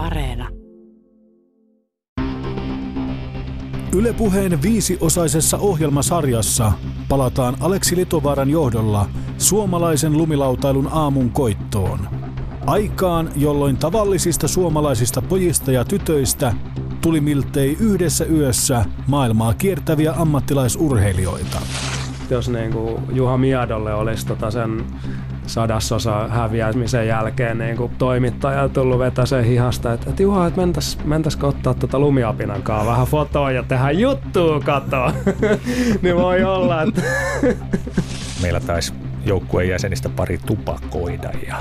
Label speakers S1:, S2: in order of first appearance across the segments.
S1: Areena.
S2: Ylepuheen viisiosaisessa ohjelmasarjassa palataan Aleksi Litovaaran johdolla suomalaisen lumilautailun aamun koittoon. Aikaan, jolloin tavallisista suomalaisista pojista ja tytöistä tuli miltei yhdessä yössä maailmaa kiertäviä ammattilaisurheilijoita.
S3: Jos niin kuin Juha Miedolle olisi tota sen sadasosa häviämisen jälkeen niin kuin toimittaja tullut vetää sen hihasta, että, että Juha, että mentäis, mentäisikö ottaa tuota lumiapinan kanssa vähän fotoa ja tehdä juttua katoa. niin voi olla, että...
S4: Meillä taisi joukkueen jäsenistä pari tupakoida ja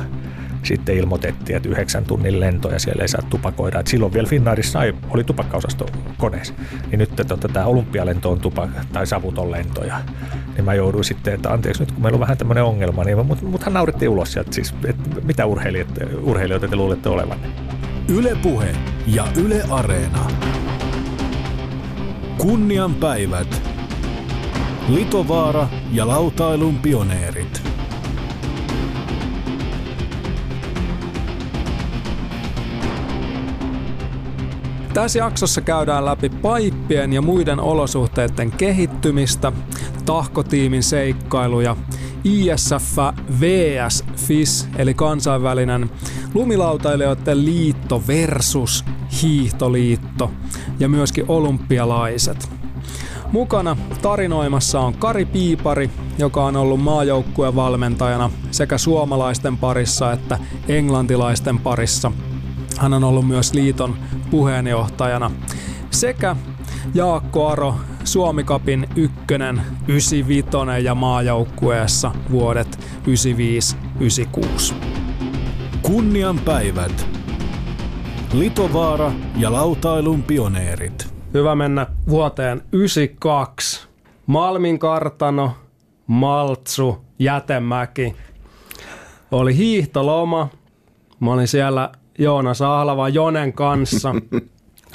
S4: sitten ilmoitettiin, että yhdeksän tunnin lentoja siellä ei saa tupakoida. Et silloin vielä Finnairissa oli tupakkaosasto koneessa. Niin nyt että tämä olympialento on tupak- tai savuton lento. Ja, niin mä jouduin sitten, että anteeksi nyt kun meillä on vähän tämmöinen ongelma, niin mut, muthan naurettiin ulos sieltä. Siis, että mitä urheilijoita, urheilijoita te luulette olevan?
S2: Yle Puhe ja Yle Areena. Kunnian päivät. Litovaara ja lautailun pioneerit.
S5: Tässä jaksossa käydään läpi paippien ja muiden olosuhteiden kehittymistä, tahkotiimin seikkailuja, ISF vs FIS eli kansainvälinen lumilautailijoiden liitto versus hiihtoliitto ja myöskin olympialaiset. Mukana tarinoimassa on Kari Piipari, joka on ollut maajoukkueen valmentajana sekä suomalaisten parissa että englantilaisten parissa. Hän on ollut myös liiton puheenjohtajana. Sekä Jaakko Aro, Suomikapin ykkönen, 95 ja maajoukkueessa vuodet 95-96.
S2: Kunnian päivät. Litovaara ja lautailun pioneerit.
S3: Hyvä mennä vuoteen 92. Malmin kartano, Maltsu, Jätemäki. Oli hiihtoloma. Mä olin siellä Joonas Ahlava Jonen kanssa.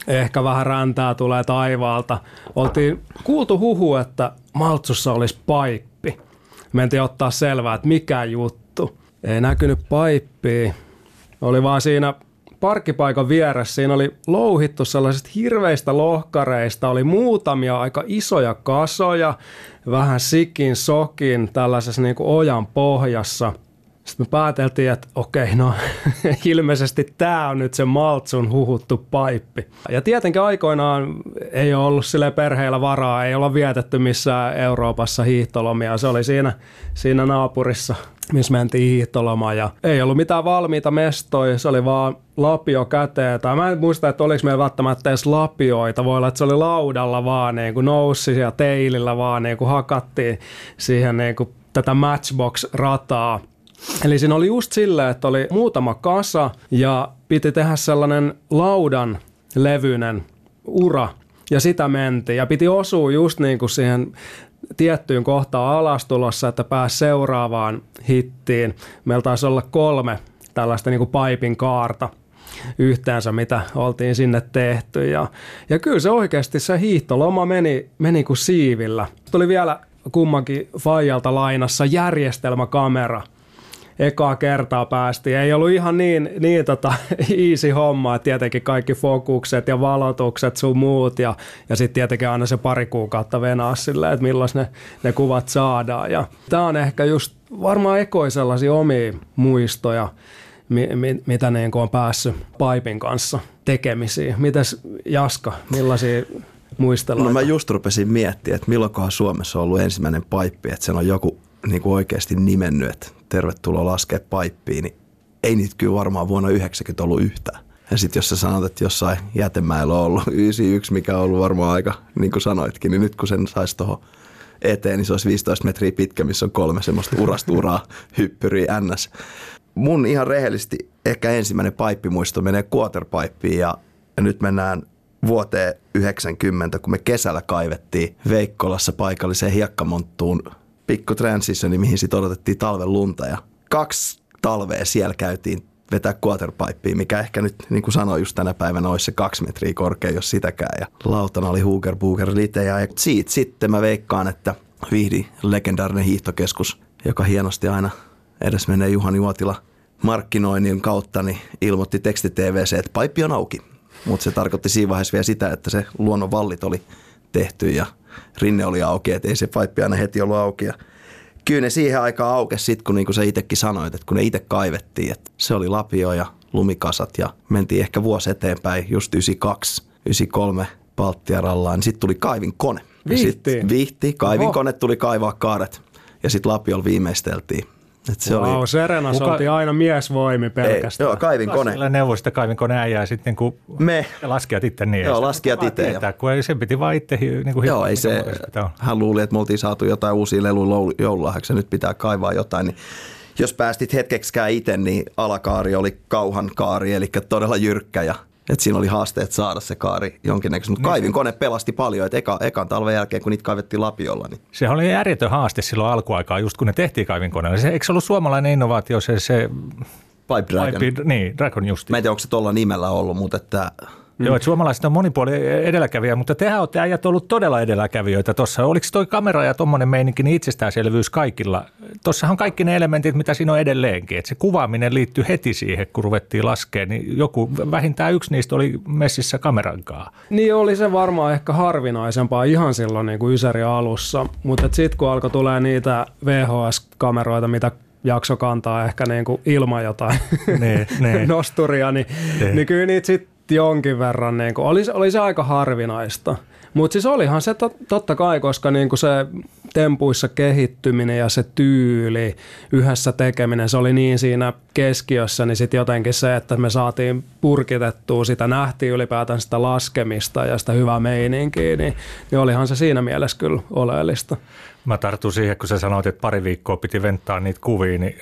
S3: Ehkä vähän räntää tulee taivaalta. Oltiin kuultu huhu, että Maltsussa olisi paippi. Mentiin ottaa selvää, että mikä juttu. Ei näkynyt paippia. Oli vaan siinä parkkipaikan vieressä. Siinä oli louhittu sellaisista hirveistä lohkareista. Oli muutamia aika isoja kasoja, vähän sikin sokin tällaisessa niin kuin ojan pohjassa – sitten me pääteltiin, että okei, no ilmeisesti tämä on nyt se Maltsun huhuttu paippi. Ja tietenkin aikoinaan ei ole ollut sille perheellä varaa, ei olla vietetty missään Euroopassa hiihtolomia. Se oli siinä, siinä naapurissa, missä mentiin hiihtolomaan ja ei ollut mitään valmiita mestoja, se oli vaan lapio käteen. Tai mä en muista, että oliko meillä välttämättä edes lapioita. Voi olla, että se oli laudalla vaan niin kuin noussi ja teilillä vaan niin kuin hakattiin siihen niin kuin tätä Matchbox-rataa – Eli siinä oli just silleen, että oli muutama kasa ja piti tehdä sellainen laudan levyinen ura ja sitä mentiin. Ja piti osua just niin kuin siihen tiettyyn kohtaan alastulossa, että pääsi seuraavaan hittiin. Meillä taisi olla kolme tällaista niin kuin paipin kaarta yhteensä, mitä oltiin sinne tehty. Ja, ja kyllä se oikeasti se hiihtoloma meni, meni kuin siivillä. Tuli vielä kummankin Fajalta lainassa järjestelmäkamera – ekaa kertaa päästiin. Ei ollut ihan niin, niin tota, easy homma, että tietenkin kaikki fokukset ja valotukset sun muut ja, ja sitten tietenkin aina se pari kuukautta venaa silleen, että milloin ne, ne kuvat saadaan. Ja tämä on ehkä just varmaan ekoi sellaisia omia muistoja, mi, mi, mitä niin on päässyt Paipin kanssa tekemisiin. Mitäs Jaska, millaisia muisteluita?
S6: No mä just rupesin miettimään, että milloinkohan Suomessa on ollut ensimmäinen paippi, että sen on joku niin kuin oikeasti nimennyt, että tervetuloa laskea paippiin, niin ei niitä kyllä varmaan vuonna 90 ollut yhtään. Ja sitten jos sä sanot, että jossain jätemäellä on ollut 91, mikä on ollut varmaan aika, niin kuin sanoitkin, niin nyt kun sen saisi tuohon eteen, niin se olisi 15 metriä pitkä, missä on kolme semmoista urasturaa, hyppyriä, ns. Mun ihan rehellisesti ehkä ensimmäinen paippimuisto menee quarterpipein ja, ja nyt mennään vuoteen 90, kun me kesällä kaivettiin Veikkolassa paikalliseen hiekkamonttuun pikku transitioni, mihin sitten odotettiin talven lunta ja kaksi talvea siellä käytiin vetää quarterpipea, mikä ehkä nyt, niin kuin sanoin just tänä päivänä, olisi se kaksi metriä korkea, jos sitäkään. Ja lautana oli Hooger Booger Lite ja siitä sitten mä veikkaan, että Vihdi, legendaarinen hiihtokeskus, joka hienosti aina edes menee Juhani Juotila markkinoinnin kautta niin ilmoitti teksti-TVC, että paippi on auki. Mutta se tarkoitti siinä vaiheessa vielä sitä, että se luonnon vallit oli tehty ja rinne oli auki, että ei se paippi aina heti ollut auki. Ja kyllä ne siihen aikaan aukesi sitten, kun niin kuin sä itsekin sanoit, että kun ne itse kaivettiin, että se oli lapio ja lumikasat ja mentiin ehkä vuosi eteenpäin, just 92, 93 Baltiarallaan, niin sitten tuli kaivinkone. Ja sit
S3: Vihtiin?
S6: Vihti, kaivinkone tuli kaivaa kaaret ja sitten lapiolla viimeisteltiin. Et se
S3: wow,
S6: oli,
S3: Serenas
S4: Kuka-
S3: oltiin aina miesvoimi
S6: ei,
S3: pelkästään.
S6: joo, kaivinkone.
S4: Sillä neuvoista kaivinkone äijää sitten niin kuin
S6: Me.
S4: laskijat itse niin.
S6: Joo,
S4: Ei sitä
S6: laskijat itse,
S4: Tietää, kun ei, sen piti vaan itse niin kuin
S6: Joo, ei se, hän luuli, että me oltiin saatu jotain uusia leluja joululahjaksi ja nyt pitää kaivaa jotain, niin jos päästit hetkeksikään itse, niin alakaari oli kauhan kaari, eli todella jyrkkä ja et siinä oli haasteet saada se kaari jonkinnäköisesti. Mutta kaivinkone pelasti paljon, että eka, ekan talven jälkeen, kun niitä kaivettiin lapiolla, niin
S4: Sehän oli järjetön haaste silloin alkuaikaa, just kun ne tehtiin kaivinkoneella. Se, eikö se ollut suomalainen innovaatio, se, se
S6: Pipe Dragon.
S4: Pipe, niin, Dragon justi.
S6: Mä en tiedä, onko se tuolla nimellä ollut, mutta että
S4: Mm. Joo, että suomalaiset on monipuoli edelläkävijä, mutta tehän olette äijät ollut todella edelläkävijöitä tuossa. Oliko toi kamera ja tuommoinen meininki niin itsestäänselvyys kaikilla? Tuossahan kaikki ne elementit, mitä siinä on edelleenkin. Että se kuvaaminen liittyy heti siihen, kun ruvettiin laskemaan. Niin joku, vähintään yksi niistä oli messissä kamerankaan.
S3: Niin oli se varmaan ehkä harvinaisempaa ihan silloin niin kuin Ysäri alussa, mutta sitten kun alkoi tulee niitä VHS-kameroita, mitä jakso kantaa ehkä niin kuin ilman jotain
S4: Ne, ne.
S3: nosturia, niin,
S4: Ne.
S3: niin kyllä niitä sitten jonkin verran, niin kuin, oli, oli se aika harvinaista. Mutta siis olihan se tot, totta kai, koska niin kuin se tempuissa kehittyminen ja se tyyli, yhdessä tekeminen, se oli niin siinä keskiössä, niin sitten jotenkin se, että me saatiin purkitettua sitä, nähtiin ylipäätään sitä laskemista ja sitä hyvää meininkiä, niin, niin olihan se siinä mielessä kyllä oleellista.
S4: Mä tartun siihen, kun sä sanoit, että pari viikkoa piti venttaa niitä kuvia, niin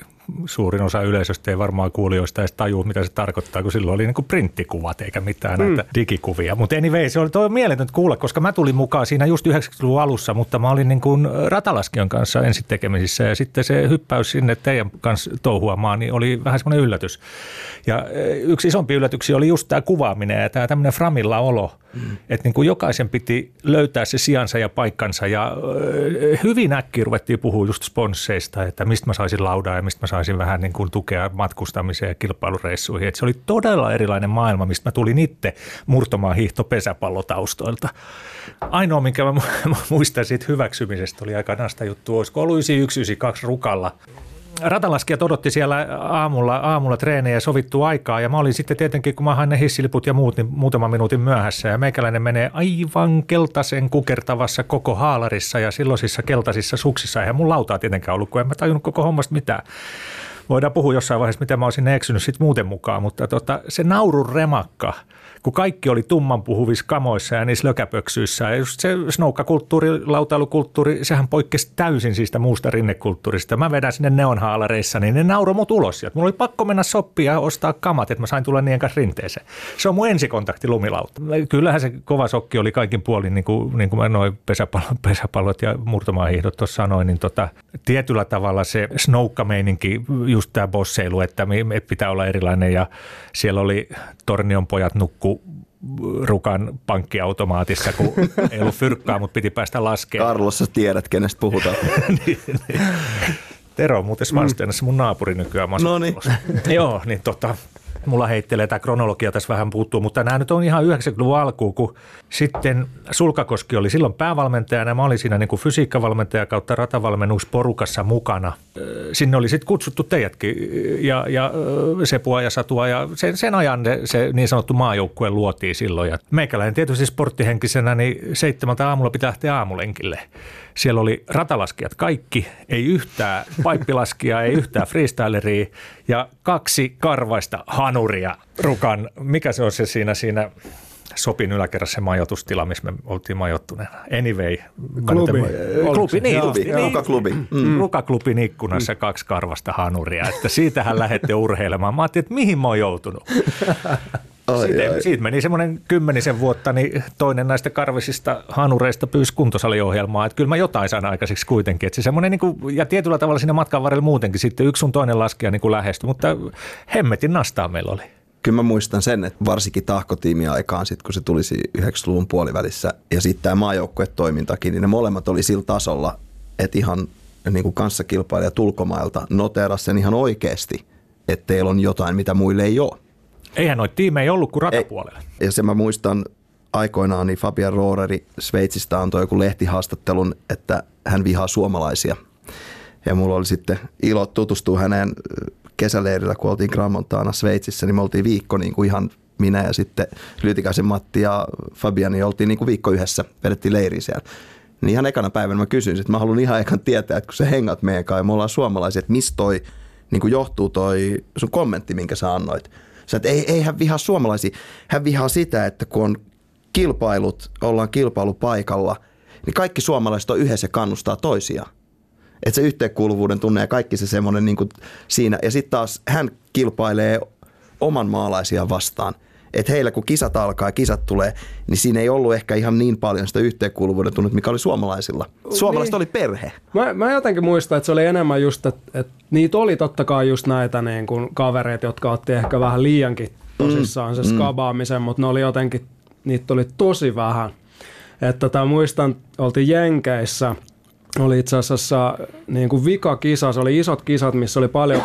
S4: suurin osa yleisöstä ei varmaan kuulijoista edes tajua, mitä se tarkoittaa, kun silloin oli niin kuin printtikuvat eikä mitään mm. näitä digikuvia. Mutta anyway, se oli toi mieletöntä kuulla, koska mä tulin mukaan siinä just 90-luvun alussa, mutta mä olin niin kuin ratalaskion kanssa ensin tekemisissä ja sitten se hyppäys sinne teidän kanssa touhuamaan, niin oli vähän semmoinen yllätys. Ja eh, yksi isompi yllätyksiä oli just tämä kuvaaminen ja tämä tämmöinen framilla olo, mm. että niin kuin jokaisen piti löytää se sijansa ja paikkansa ja ö, hyvin äkkiä ruvettiin puhua just sponsseista, että mistä mä saisin laudaa ja mistä mä saisin vähän niin kuin tukea matkustamiseen ja kilpailureissuihin. Että se oli todella erilainen maailma, mistä mä tulin itse murtomaan hiihto pesäpallotaustoilta. Ainoa, minkä mä muistan siitä hyväksymisestä, oli aika nasta juttu, olisiko ollut 9192 rukalla ratalaskijat odotti siellä aamulla, aamulla treenejä sovittua aikaa ja mä olin sitten tietenkin, kun mä hain ne hissiliput ja muut, niin muutaman minuutin myöhässä ja meikäläinen menee aivan keltaisen kukertavassa koko haalarissa ja silloisissa keltaisissa suksissa. Eihän mun lautaa tietenkään ollut, kun en mä tajunnut koko hommasta mitään. Voidaan puhua jossain vaiheessa, miten mä olisin eksynyt sitten muuten mukaan, mutta tota, se naurun remakka, kun kaikki oli tumman puhuvissa kamoissa ja niissä lökäpöksyissä. Ja just se snoukkakulttuuri, lautailukulttuuri, sehän poikkesi täysin siitä muusta rinnekulttuurista. Mä vedän sinne neonhaalareissa, niin ne nauroi mut ulos sieltä. Mulla oli pakko mennä soppia ja ostaa kamat, että mä sain tulla niiden kanssa rinteeseen. Se on mun ensikontakti lumilauta. Kyllähän se kova sokki oli kaikin puolin, niin kuin, niin kuin mä noin pesäpallot, pesäpallot ja murtomaahiihdot tuossa sanoin, niin tota, tietyllä tavalla se snoukkameininki, just tämä bosseilu, että me pitää olla erilainen ja siellä oli Tornion pojat nukku rukan pankkiautomaatissa, kun ei ollut fyrkkaa, mutta piti päästä laskemaan.
S6: Carlos, sä tiedät, kenestä puhutaan.
S4: niin, niin. Tero on muuten Svanstenassa mun naapuri nykyään.
S6: Noniin.
S4: Maskulossa. Joo, niin tota, mulla heittelee tämä kronologia tässä vähän puuttuu, mutta nämä nyt on ihan 90-luvun alkuun, kun sitten Sulkakoski oli silloin päävalmentajana ja mä olin siinä niin kuin fysiikkavalmentaja kautta ratavalmennusporukassa mukana. Sinne oli sitten kutsuttu teidätkin ja, ja Sepua ja Satua ja sen, sen ajan se, niin sanottu maajoukkue luotiin silloin. Ja meikäläinen tietysti sporttihenkisenä, niin seitsemältä aamulla pitää lähteä aamulenkille. Siellä oli ratalaskijat kaikki, ei yhtään paippilaskijaa, ei yhtään freestyleria ja kaksi karvaista hanuria rukan. Mikä se on se siinä, siinä Sopin yläkerrassa se majoitustila, missä me oltiin majoittuneena. Anyway.
S3: Klubi.
S4: nyt en- Klubi, niin,
S6: Klubi,
S4: niin.
S6: Rukaklubi.
S4: Mm. Rukaklubin ikkunassa kaksi karvasta hanuria, että siitähän lähdette urheilemaan. Mä ajattelin, että mihin mä oon joutunut.
S6: Ai,
S4: Siitä,
S6: ai.
S4: siitä meni semmoinen kymmenisen vuotta, niin toinen näistä karvisista hanureista pyysi kuntosaliohjelmaa. Että kyllä mä jotain saan aikaiseksi kuitenkin. Että se semmoinen, niin kuin, ja tietyllä tavalla siinä matkan varrella muutenkin sitten yksi sun toinen laskija niin kuin lähestyi, mutta hemmetin nastaa meillä oli.
S6: Kyllä mä muistan sen, että varsinkin tahkotiimi aikaan, sit kun se tuli siinä 90-luvun puolivälissä ja sitten tämä maajoukkuetoimintakin, niin ne molemmat oli sillä tasolla, että ihan niin kuin kanssakilpailijat ulkomailta noteeras sen ihan oikeasti, että teillä on jotain, mitä muille ei ole.
S4: Eihän noita tiimejä ollut kuin ratapuolella.
S6: Ja se mä muistan aikoinaan, niin Fabian Rooreri Sveitsistä antoi joku lehtihaastattelun, että hän vihaa suomalaisia. Ja mulla oli sitten ilo tutustua häneen kesäleirillä, kun oltiin Gramontana Sveitsissä, niin me oltiin viikko niin kuin ihan minä ja sitten Lytikäisen Matti ja Fabiani oltiin niin kuin viikko yhdessä, vedettiin leiri siellä. Niin ihan ekana päivänä mä kysyin, että mä haluan ihan ekan tietää, että kun sä hengat meidän kanssa ja me ollaan suomalaisia, että mistä toi niin kuin johtuu toi sun kommentti, minkä sä annoit. Sä, että ei, ei hän vihaa suomalaisia, hän vihaa sitä, että kun on kilpailut, ollaan kilpailupaikalla, niin kaikki suomalaiset on yhdessä kannustaa toisiaan. Että se yhteenkuuluvuuden tunne ja kaikki se semmoinen niin siinä. Ja sitten taas hän kilpailee oman maalaisia vastaan. Että heillä kun kisat alkaa ja kisat tulee, niin siinä ei ollut ehkä ihan niin paljon sitä yhteenkuuluvuuden tunnetta, mikä oli suomalaisilla. Suomalaiset niin. oli perhe.
S3: Mä, mä jotenkin muistan, että se oli enemmän just, että, että niitä oli totta kai just näitä niin kuin kavereita, jotka otti ehkä vähän liiankin tosissaan se mm, skabaamisen, mm. mutta ne oli jotenkin, niitä oli tosi vähän. Että tota, muistan, oltiin Jenkeissä – oli itse asiassa niin kuin kisa, se oli isot kisat, missä oli paljon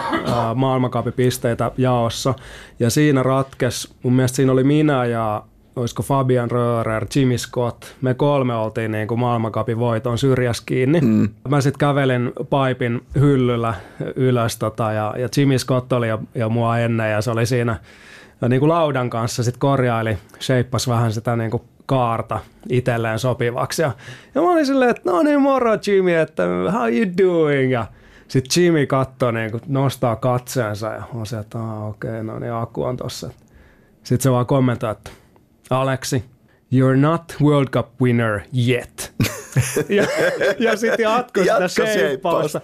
S3: maailmankapipisteitä jaossa. Ja siinä ratkes, mun mielestä siinä oli minä ja olisiko Fabian Rörer, Jimmy Scott, me kolme oltiin niin kuin maailmankapin voiton syrjäs kiinni. Mm. Mä sitten kävelin paipin hyllyllä ylös tota, ja, ja Jimmy Scott oli jo, jo mua ennen ja se oli siinä ja niin kuin laudan kanssa sitten korjaili, sheippas vähän sitä niin kuin kaarta itselleen sopivaksi. Ja, ja mä olin silleen, että no niin moro Jimmy, että how you doing? Ja sitten Jimmy katsoo, niin kun nostaa katseensa ja on se, että okei, okay, no niin akku on tossa. Sitten se vaan kommentoi, että Aleksi, you're not World Cup winner yet. ja, ja sitten jatkoi sitä shapeusta.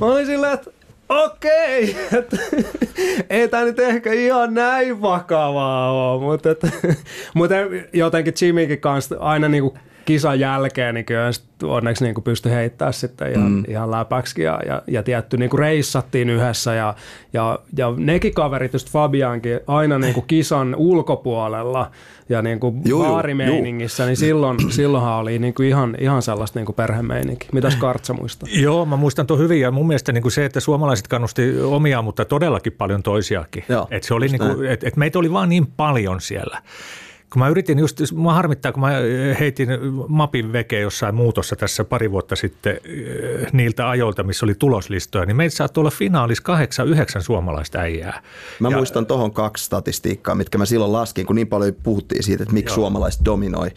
S3: Mä olin silleen, että okei, okay. ei tämä nyt ehkä ihan näin vakavaa ole, mutta, että, mutta jotenkin Jimmykin kanssa aina niinku kisan jälkeen niin kyllä onneksi niin pystyi heittämään sitten ihan, mm. ihan läpäksi ja, ja, ja tietty niin kuin reissattiin yhdessä ja, ja, ja nekin kaverit, just Fabiankin, aina niin kuin kisan ulkopuolella ja niin kuin juu, baarimeiningissä, juu. niin silloin, silloinhan oli niin kuin ihan, ihan sellaista niin kuin perhemeininki. Mitäs Kartsa muistaa?
S4: Joo, mä muistan tuon hyvin ja mun mielestä niin kuin se, että suomalaiset kannusti omia, mutta todellakin paljon toisiakin. Et se oli niin kuin, et, et meitä oli vaan niin paljon siellä kun mä yritin just, mä harmittaa, kun mä heitin mapin veke jossain muutossa tässä pari vuotta sitten eh, niiltä ajoilta, missä oli tuloslistoja, niin meitä saattoi olla finaalis kahdeksan, yhdeksän suomalaista äijää.
S6: Mä ja, muistan tuohon kaksi statistiikkaa, mitkä mä silloin laskin, kun niin paljon puhuttiin siitä, että miksi joo. suomalaiset dominoi.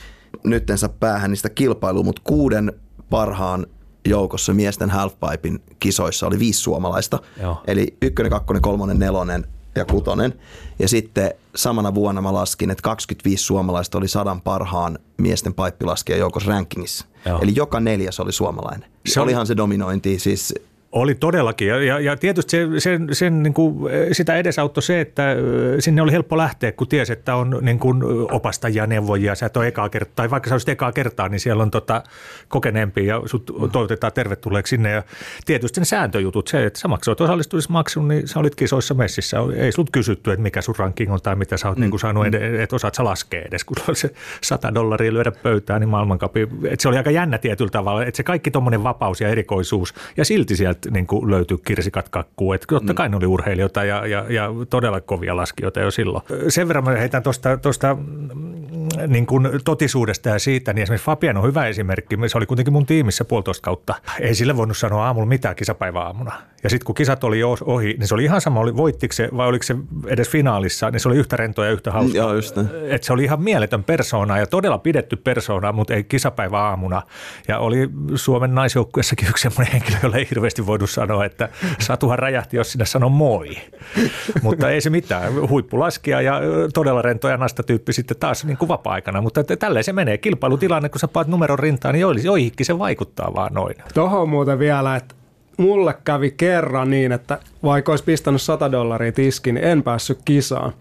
S6: Nyttensä päähän niistä kilpailu, mutta kuuden parhaan joukossa miesten halfpipein kisoissa oli viisi suomalaista. Joo. Eli ykkönen, kakkonen, kolmonen, nelonen ja kutonen. Ja sitten samana vuonna mä laskin, että 25 suomalaista oli sadan parhaan miesten paippilaskija joukossa rankingissa. Joo. Eli joka neljäs oli suomalainen. Se Olihan se dominointi siis
S4: oli todellakin, ja, ja, ja tietysti se, sen, sen, niin kuin, sitä edesauttoi se, että sinne oli helppo lähteä, kun tiesi, että on niin kuin opastajia, neuvojia, sä et ole ekaa kertaa, tai vaikka sä olisit ekaa kertaa, niin siellä on tota, kokeneempi ja sut toivotetaan tervetulleeksi sinne. Ja tietysti ne sääntöjutut, se, että sä maksoit osallistumismaksun, niin sä olit kisoissa messissä. Ei sut kysytty, että mikä sun ranking on tai mitä sä oot mm. niin kuin saanut, mm. että osaat sä laskea edes, kun on se 100 dollaria lyödä pöytään, niin maailmankapi, että se oli aika jännä tietyllä tavalla, että se kaikki tuommoinen vapaus ja erikoisuus, ja silti sieltä niin kuin löytyi kirsikat kakkuu. Että totta kai ne oli urheilijoita ja, ja, ja todella kovia laskijoita jo silloin. Sen verran mä heitän tuosta mm, niin kuin totisuudesta ja siitä, niin esimerkiksi Fabian on hyvä esimerkki. Se oli kuitenkin mun tiimissä puolitoista kautta. Ei sille voinut sanoa aamulla mitään kisapäivä aamuna. Ja sitten kun kisat oli ohi, niin se oli ihan sama, oli, voittiko se vai oliko se edes finaalissa, niin se oli yhtä rentoa ja yhtä hauskaa.
S6: Joo, just
S4: Et se oli ihan mieletön persoona ja todella pidetty persoona, mutta ei kisapäivä aamuna. Ja oli Suomen naisjoukkuessakin yksi sellainen henkilö, jolle ei hirveästi voinut sanoa, että satuhan räjähti, jos sinä sanoo moi. mutta ei se mitään. Huippulaskija ja todella rento ja nasta tyyppi sitten taas niin kuin vapaa-aikana. Mutta tälleen se menee. Kilpailutilanne, kun sä paat numeron rintaan, niin joihinkin se vaikuttaa vaan noin.
S3: Tuohon muuten vielä, että mulle kävi kerran niin, että vaikka olisi pistänyt 100 dollaria tiskiin, niin en päässyt kisaan.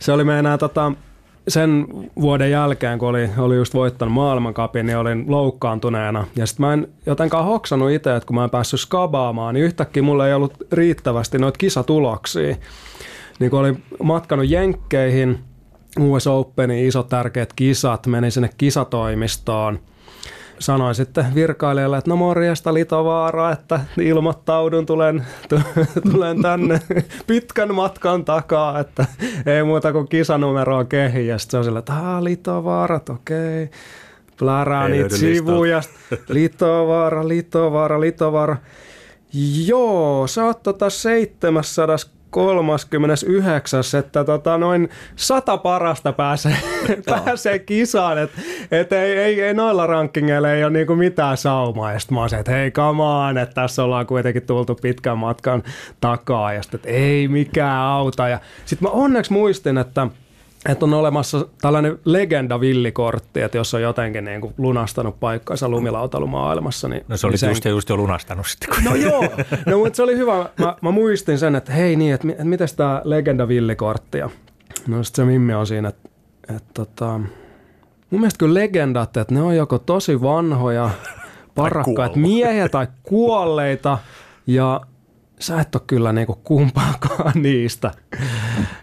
S3: Se oli meidän tota, sen vuoden jälkeen, kun oli, oli just voittanut maailmankapin, niin olin loukkaantuneena. Ja sitten mä en jotenkaan hoksannut itse, että kun mä en päässyt skabaamaan, niin yhtäkkiä mulla ei ollut riittävästi noita kisatuloksia. Niin kun olin matkanut Jenkkeihin, US Openin isot tärkeät kisat, menin sinne kisatoimistoon – sanoin sitten virkailijalle, että no morjesta Litovaara, että ilmoittaudun, tulen, tulen tänne pitkän matkan takaa, että ei muuta kuin kisanumeroa kehi. Ja sitten se on sillä, että Litovaarat, okei. Okay. Plärää niitä sivuja. Litovaara, Litovaara, Litovaara. Joo, sä oot tota 700 39, että tota noin sata parasta pääsee, pääsee kisaan, että et ei, ei, ei, noilla rankingeilla ei ole niinku mitään saumaa. Ja sitten mä että hei come on, että tässä ollaan kuitenkin tultu pitkän matkan takaa ja sitten, että ei mikään auta. Ja sitten mä onneksi muistin, että että on olemassa tällainen legenda-villikortti, että jos on jotenkin niin kuin lunastanut paikkansa lumilautailumaailmassa. Niin,
S4: no se oli
S3: niin sen...
S4: just, just jo lunastanut sitten.
S3: No joo, no, mutta se oli hyvä. Mä, mä muistin sen, että hei niin, että, että miten tämä legenda-villikortti. No sitten se Mimmi on siinä, että, että tota, mun mielestä kyllä legendat, että ne on joko tosi vanhoja, parakkaat miehiä tai kuolleita ja sä et ole kyllä niinku kumpaakaan niistä.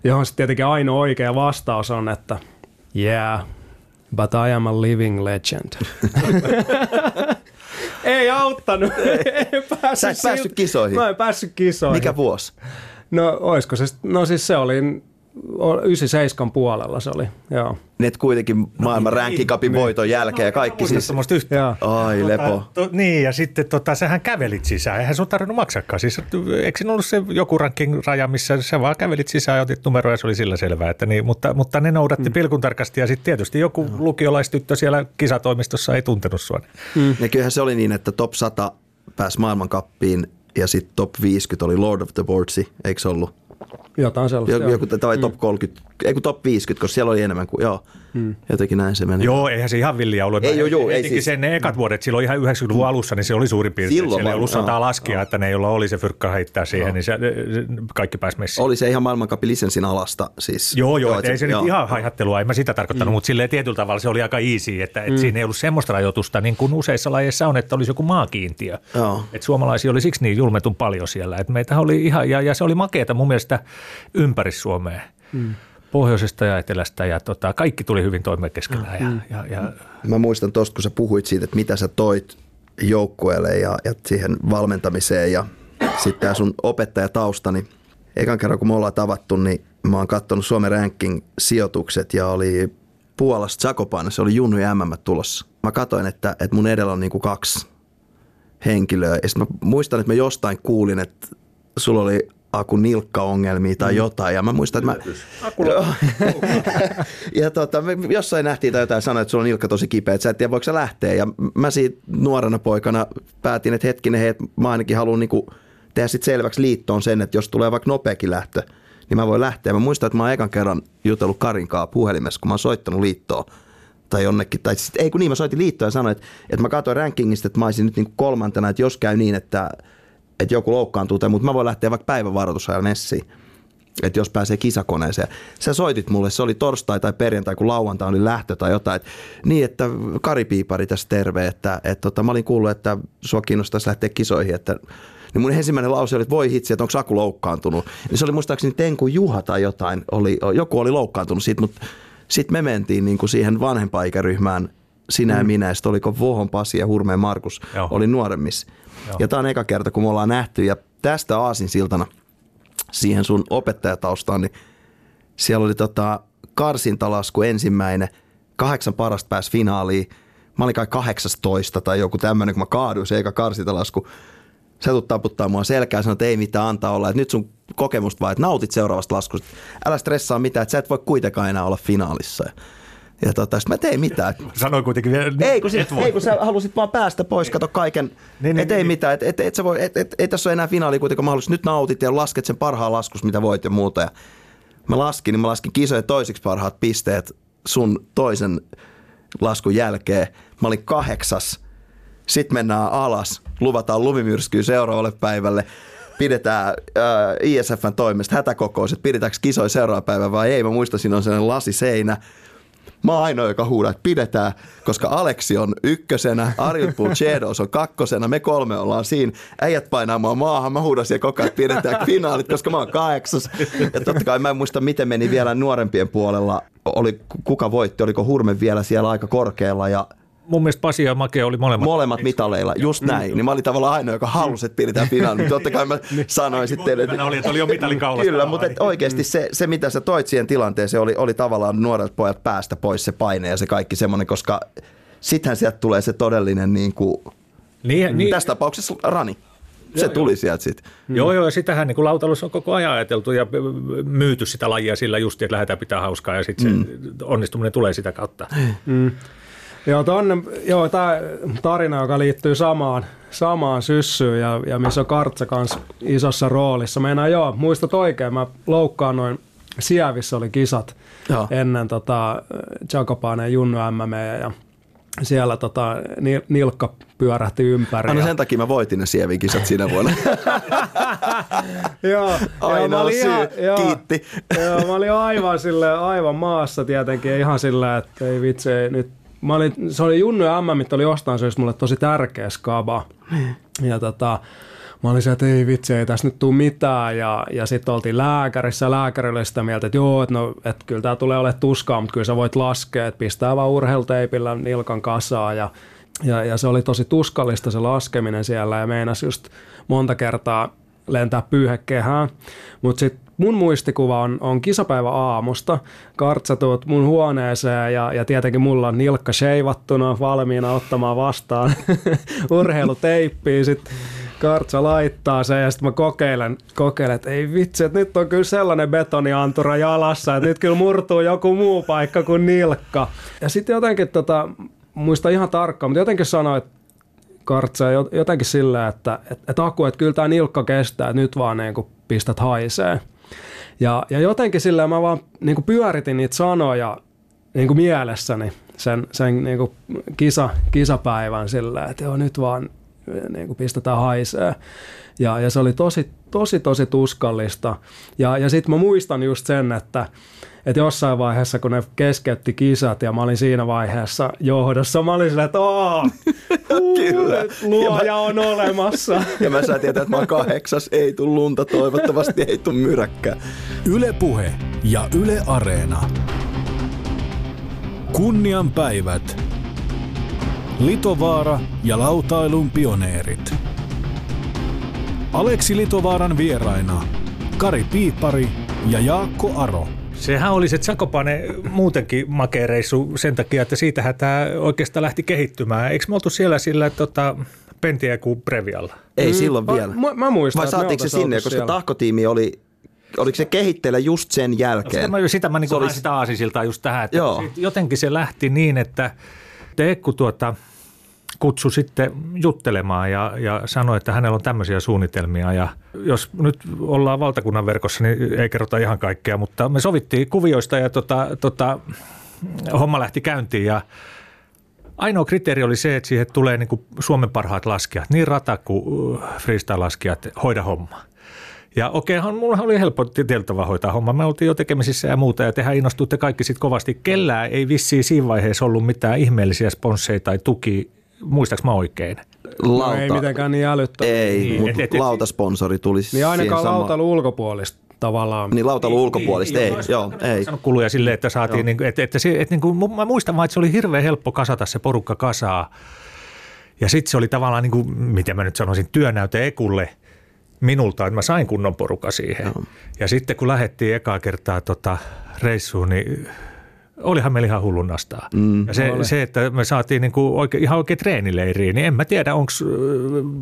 S3: Johon sitten tietenkin ainoa oikea vastaus on, että yeah, but I am a living legend. ei auttanut.
S6: Ei. päässyt Sä et päässyt kisoihin?
S3: Mä en päässyt kisoihin.
S6: Mikä vuosi?
S3: No oisko se, no siis se oli 97 puolella se oli, joo.
S6: Net kuitenkin maailman no, ränkikapin niin, voiton jälkeen ja kaikki siis.
S4: Yhtä.
S6: Ai tota, lepo.
S4: To, niin ja sitten tota, sähän kävelit sisään, eihän sun tarvinnut maksakaan. Siis, eikö siinä ollut se joku ranking raja, missä sä vaan kävelit sisään ja otit numero ja se oli sillä selvää. Että niin, mutta, mutta ne noudatti mm. pilkun tarkasti ja sitten tietysti joku mm. lukiolaistyttö siellä kisatoimistossa ei tuntenut sua.
S6: Mm. Ja kyllähän se oli niin, että top 100 pääsi maailmankappiin ja sitten top 50 oli Lord of the Boardsi, eikö se ollut?
S3: Jotain sellaista.
S6: Joku, joku tai top 30, mm. ei kun top 50, koska siellä oli enemmän kuin, joo. Hmm. Jotenkin näin se meni.
S4: Joo, eihän se ihan villiä ollut.
S6: Ei, joo, joo, ei siis.
S4: sen ne ekat vuodet, silloin ihan 90-luvun alussa, niin se oli suurin piirtein. Silloin siellä ei ollut sataa laskia, että ne, joilla oli se fyrkka heittää siihen, joo. niin se, kaikki pääsi messiin.
S6: Oli se ihan maailmankapin lisenssin alasta. Siis,
S4: joo, joo, joo ei se, nyt ihan haihattelua, en mä sitä tarkoittanut, mm. mutta silleen tietyllä tavalla se oli aika easy, että et mm. siinä ei ollut semmoista rajoitusta, niin kuin useissa lajeissa on, että olisi joku maakiintiö. Että suomalaisia oli siksi niin julmetun paljon siellä. Et meitä oli ihan, ja, ja se oli makeeta mun mielestä ympäri Suomea. Mm pohjoisesta ja etelästä ja tota, kaikki tuli hyvin toimeen keskenään. Ja, mm. ja, ja...
S6: Mä muistan tuosta, kun sä puhuit siitä, että mitä sä toit joukkueelle ja, ja siihen valmentamiseen ja sitten tämä sun opettajatausta, niin ekan kerran kun me ollaan tavattu, niin mä oon katsonut Suomen ranking-sijoitukset ja oli Puolasta Zakopan, se oli Junnu ja MM tulossa. Mä katsoin, että, että mun edellä on niinku kaksi henkilöä. Ja mä muistan, että mä jostain kuulin, että sulla oli Aku nilkkaongelmia tai mm. jotain. Ja mä muistan, että mä... ja tota, me jossain nähtiin tai jotain sanoa, että sulla on nilkka tosi kipeä, että sä et tiedä, voiko sä lähteä. Ja mä siitä nuorena poikana päätin, että hetkinen, hei, mä ainakin haluan niinku tehdä sit selväksi liittoon sen, että jos tulee vaikka nopeakin lähtö, niin mä voin lähteä. Mä muistan, että mä oon ekan kerran jutellut Karinkaa puhelimessa, kun mä oon soittanut liittoon tai jonnekin. Tai sit, ei kun niin, mä soitin liittoon ja sanoin, että, että mä katsoin rankingista, että mä olisin nyt niin kolmantena, että jos käy niin, että että joku loukkaantuu, tai, mutta mä voin lähteä vaikka päivävaroitusajan messiin että jos pääsee kisakoneeseen. Sä soitit mulle, se oli torstai tai perjantai, kun lauantai oli lähtö tai jotain. Et, niin, että Kari Piipari tässä terve, että et, tota, mä olin kuullut, että sua kiinnostaisi lähteä kisoihin, että niin mun ensimmäinen lause oli, että voi hitsi, että onko Aku loukkaantunut. Niin se oli muistaakseni Tenku Juha tai jotain, oli, joku oli loukkaantunut siitä, mutta sitten me mentiin niin kuin siihen vanhempaikäryhmään, sinä mm. ja minä, ja sitten oliko Vohon Pasi ja Hurmeen Markus Joo. oli nuoremmissa. Joo. Ja tämä on eka kerta, kun me ollaan nähty. Ja tästä Aasin siltana siihen sun opettajataustaan, niin siellä oli tota karsintalasku ensimmäinen, kahdeksan parasta pääsi finaaliin. Mä olin kai 18 tai joku tämmöinen, kun mä kaaduin se eka karsintalasku. Sä tulet taputtaa mua selkää ja sanoit, että ei mitään antaa olla. Että nyt sun kokemusta vaan, että nautit seuraavasta laskusta. Älä stressaa mitään, että sä et voi kuitenkaan enää olla finaalissa. Ja tota, mä tein mitään.
S4: Sanoin kuitenkin vielä,
S6: ei kun, sit, ei kun sä halusit vaan päästä pois, kato kaiken, niin, et niin, ei niin. mitään, et, et, et, voi, et, et, ei tässä ole enää finaali kuitenkaan mahdollista. Nyt nautit ja lasket sen parhaan laskus, mitä voit ja muuta. Ja mä laskin, niin mä laskin kisojen toisiksi parhaat pisteet sun toisen laskun jälkeen. Mä olin kahdeksas. Sitten mennään alas, luvataan lumimyrskyä seuraavalle päivälle pidetään äh, ISFn toimesta hätäkokous, että pidetäänkö kisoja seuraava päivä vai ei. Mä muistan, siinä on sellainen lasiseinä Mä oon ainoa, joka huudaa, että pidetään, koska Aleksi on ykkösenä, Ariel Pulcedos on kakkosena, me kolme ollaan siinä. Äijät painaa mua maahan, mä huudan siellä koko ajan, että pidetään finaalit, koska mä oon kahdeksas. Ja totta kai mä en muista, miten meni vielä nuorempien puolella. Oli, kuka voitti, oliko Hurme vielä siellä aika korkealla ja
S4: mun mielestä Pasi ja Make oli molemmat.
S6: Molemmat mitaleilla, just näin. Niin mä olin tavallaan ainoa, joka halusi, että pidetään finaali. Mutta totta kai mä sanoin sitten teille.
S4: Oli, että oli jo mitalin kaulasta.
S6: Kyllä, mutta et oikeasti se, se, mitä sä toit siihen tilanteeseen, oli, oli tavallaan nuoret pojat päästä pois se paine ja se kaikki semmoinen, koska sittenhän sieltä tulee se todellinen niin kuin,
S4: Niin, niin,
S6: tässä tapauksessa rani. Se tuli sieltä sitten.
S4: Joo, joo, ja sitähän niin lautalussa on koko ajan ajateltu ja myyty sitä lajia sillä just, että lähdetään pitää hauskaa ja sitten mm. se onnistuminen tulee sitä kautta.
S3: Joo, tonne, joo tämä tarina, joka liittyy samaan, samaan syssyyn ja, ja missä on Kartsa kanssa isossa roolissa. Meinaa joo, muistat oikein, mä loukkaan noin Sievissä oli kisat
S6: Joo.
S3: ennen tota, Jakopainen Junnu MM ja siellä tota, Ni- Nilkka pyörähti ympäri.
S6: Aina
S3: ja-
S6: sen takia mä voitin ne sievikisat siinä vuonna.
S3: joo, joo,
S6: Ainoa
S3: mä olin ihan-
S6: syy.
S3: joo.
S6: Kiitti.
S3: Joo, mä olin aivan sille aivan maassa tietenkin, ihan sillä, että ei vitsi, ei nyt. Mä olin, se oli Junnu ja MM, oli jostain syystä mulle tosi tärkeä skaba. Ja tota, mä olin se, että ei vitsi, ei tässä nyt tule mitään. Ja, ja sitten oltiin lääkärissä lääkäri oli sitä mieltä, että joo, että, no, että kyllä tämä tulee olemaan tuskaa, mutta kyllä sä voit laskea, että pistää vaan urheiluteipillä nilkan kasaa ja ja, ja se oli tosi tuskallista se laskeminen siellä ja meinas just monta kertaa lentää pyyhekehään. Mutta sitten mun muistikuva on, on kisapäivä aamusta. Kartsa tuut mun huoneeseen ja, ja tietenkin mulla on nilkka sheivattuna valmiina ottamaan vastaan urheiluteippiä. Sitten Kartsa laittaa sen ja sitten mä kokeilen, kokeilen, että ei vitsi, että nyt on kyllä sellainen betoniantura jalassa, että nyt kyllä murtuu joku muu paikka kuin nilkka. Ja sitten jotenkin tota, muista ihan tarkkaan, mutta jotenkin sanoin, että Kartsa jo- jotenkin sillä, että, että, että Aku, että kyllä tämä nilkka kestää, että nyt vaan niin kuin pistät haisee. Ja, ja jotenkin sillä mä vaan niin kuin pyöritin niitä sanoja niin kuin mielessäni sen, sen niin kuin kisa, kisapäivän sillä, että joo nyt vaan niin kuin pistetään haisee. Ja, ja se oli tosi, tosi, tosi tuskallista. Ja, ja sitten mä muistan just sen, että, että jossain vaiheessa, kun ne keskeytti kisat ja mä olin siinä vaiheessa johdossa, mä olin silleen, että aah,
S6: Kyllä.
S3: luoja on olemassa.
S6: Ja mä sain tietää, että mä oon kahdeksas, ei tuu lunta, toivottavasti ei tuu myräkkää.
S2: Yle Puhe ja Yle Areena. Kunnian päivät. Litovaara ja lautailun pioneerit. Aleksi Litovaaran vieraina Kari Piipari ja Jaakko Aro.
S4: Sehän oli se Zakopane muutenkin makeereissu sen takia, että siitähän tämä oikeastaan lähti kehittymään. Eikö me oltu siellä sillä tota, Pentiä kuin Previalla?
S6: Ei silloin vielä.
S3: Mä, mä muistan,
S6: Vai saatiinko se sinne, koska
S3: siellä.
S6: tahkotiimi oli, oliko se kehitteillä just sen
S4: Sitä
S6: jälkeen?
S4: mä, sitä mä niin
S6: Se oli-
S4: sitä aasisiltaa just tähän, että
S6: Joo.
S4: jotenkin se lähti niin, että Teekku tuota, kutsui sitten juttelemaan ja, ja sanoi, että hänellä on tämmöisiä suunnitelmia. Ja jos nyt ollaan valtakunnan verkossa, niin ei kerrota ihan kaikkea, mutta me sovittiin kuvioista ja tota, tota, homma lähti käyntiin ja Ainoa kriteeri oli se, että siihen tulee niin Suomen parhaat laskijat, niin rata kuin uh, freestyle-laskijat, hoida homma. Ja okeihan, mulla oli helppo tietyllä hoitaa homma. Me oltiin jo tekemisissä ja muuta ja tehän innostuitte kaikki sitten kovasti. Kellään ei vissiin siinä vaiheessa ollut mitään ihmeellisiä sponsseja tai tuki, muistaaks mä oikein?
S3: No, ei mitenkään niin älyttömän.
S6: Ei,
S4: Niin,
S6: mutta
S4: et- et-
S6: lautasponsori tuli
S3: Niin ainakaan
S6: siihen samaan-
S3: lautailun ulkopuolista tavallaan.
S6: Niin lautailun ulkopuolista, ei,
S4: olisi
S6: joo, ei.
S4: kuluja silleen, että saatiin, niin, että, että, että niin kuin, mä muistan vaan, että se oli hirveän helppo kasata se porukka kasaa. Ja sitten se oli tavallaan, niin kuin, miten mä nyt sanoisin, työnäyte Ekulle minulta, että mä sain kunnon porukka siihen. Joo. Ja sitten kun lähdettiin ekaa kertaa tota reissuun, niin olihan meillä ihan hullun nastaa. Mm, ja se, se, että me saatiin niinku oike, ihan oikein treenileiriin, niin en mä tiedä, onko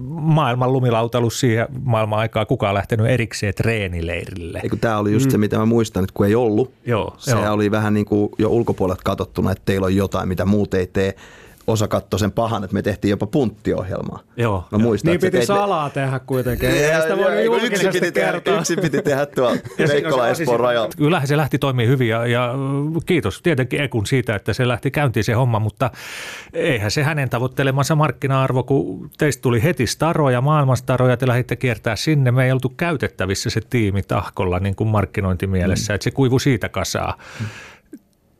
S4: maailman lumilautailussa siihen maailman aikaa kukaan lähtenyt erikseen treenileirille.
S6: Eikö tämä oli just se, mitä mä muistan, että kun ei ollut,
S4: Joo,
S6: se
S4: joo.
S6: oli vähän niin kuin jo ulkopuolelta katsottuna, että teillä on jotain, mitä muut ei tee. Osa katsoi sen pahan, että me tehtiin jopa punttiohjelmaa.
S4: Joo,
S6: Mä
S4: joo.
S6: muistan,
S3: Niin piti
S6: me-
S3: salaa tehdä kuitenkin.
S6: Ja-
S3: sitä voinut
S6: ja-
S3: julkisesti
S6: piti, tehdä, yksin piti tehdä tuolla Veikkola Espoon rajalla.
S4: Kyllähän se lähti toimii hyvin ja, ja kiitos tietenkin Ekun siitä, että se lähti käyntiin se homma, mutta eihän se hänen tavoittelemansa markkina-arvo, kun teistä tuli heti staroja, maailmanstaroja, te lähditte kiertää sinne. Me ei oltu käytettävissä se tiimi tahkolla niin kuin markkinointimielessä, mm. että se kuivu siitä kasaa.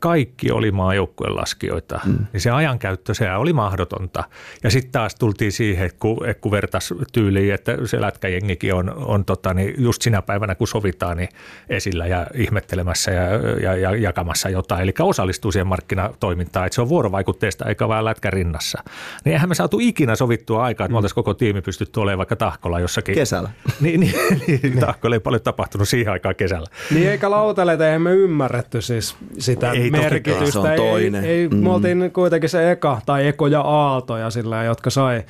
S4: Kaikki oli maajoukkueen laskijoita, mm. niin se ajankäyttö, se oli mahdotonta. Ja sitten taas tultiin siihen, että kun, että kun vertas tyyliin, että se lätkäjengikin on, on tota, niin just sinä päivänä, kun sovitaan, niin esillä ja ihmettelemässä ja, ja, ja jakamassa jotain. Eli osallistuu siihen markkinatoimintaan, että se on vuorovaikutteista eikä vaan lätkä rinnassa. Niin eihän me saatu ikinä sovittua aikaa, että me oltaisiin koko tiimi pystytty olemaan vaikka tahkolla jossakin.
S6: Kesällä.
S4: Niin, niin, niin tahkolla ei paljon tapahtunut siihen aikaan kesällä.
S3: Niin eikä lautaleita, eihän me ymmärretty siis sitä
S4: Ei
S3: merkitystä.
S6: Se on
S3: ei,
S6: toinen.
S3: Ei, mm. Me oltiin kuitenkin se eka tai Eko ja Aalto, ja sillä, jotka sai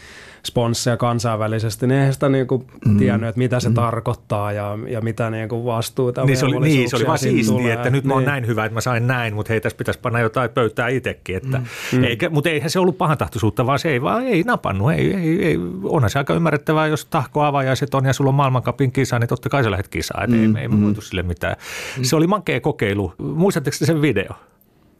S3: sponsseja kansainvälisesti, niin eihän sitä niinku mm. tiennyt, että mitä se mm. tarkoittaa ja, ja mitä niinku vastuuta
S4: Niin se oli, niin, se oli vaan siistiä,
S3: tulee.
S4: että nyt mä oon
S3: Niin.
S4: näin hyvä, että mä sain näin, mutta hei, tässä pitäisi panna jotain pöytää itsekin. Että, mm. eikä, mutta eihän se ollut pahantahtoisuutta, vaan se ei vaan ei napannut. Ei, ei, ei. Onhan se aika ymmärrettävää, jos tahko avajaiset on ja sulla on maailmankapin kisa, niin totta kai sä lähdet kisaan. Mm. Ei, ei me voitu sille mitään. Se oli makea kokeilu. Muistatteko te sen video?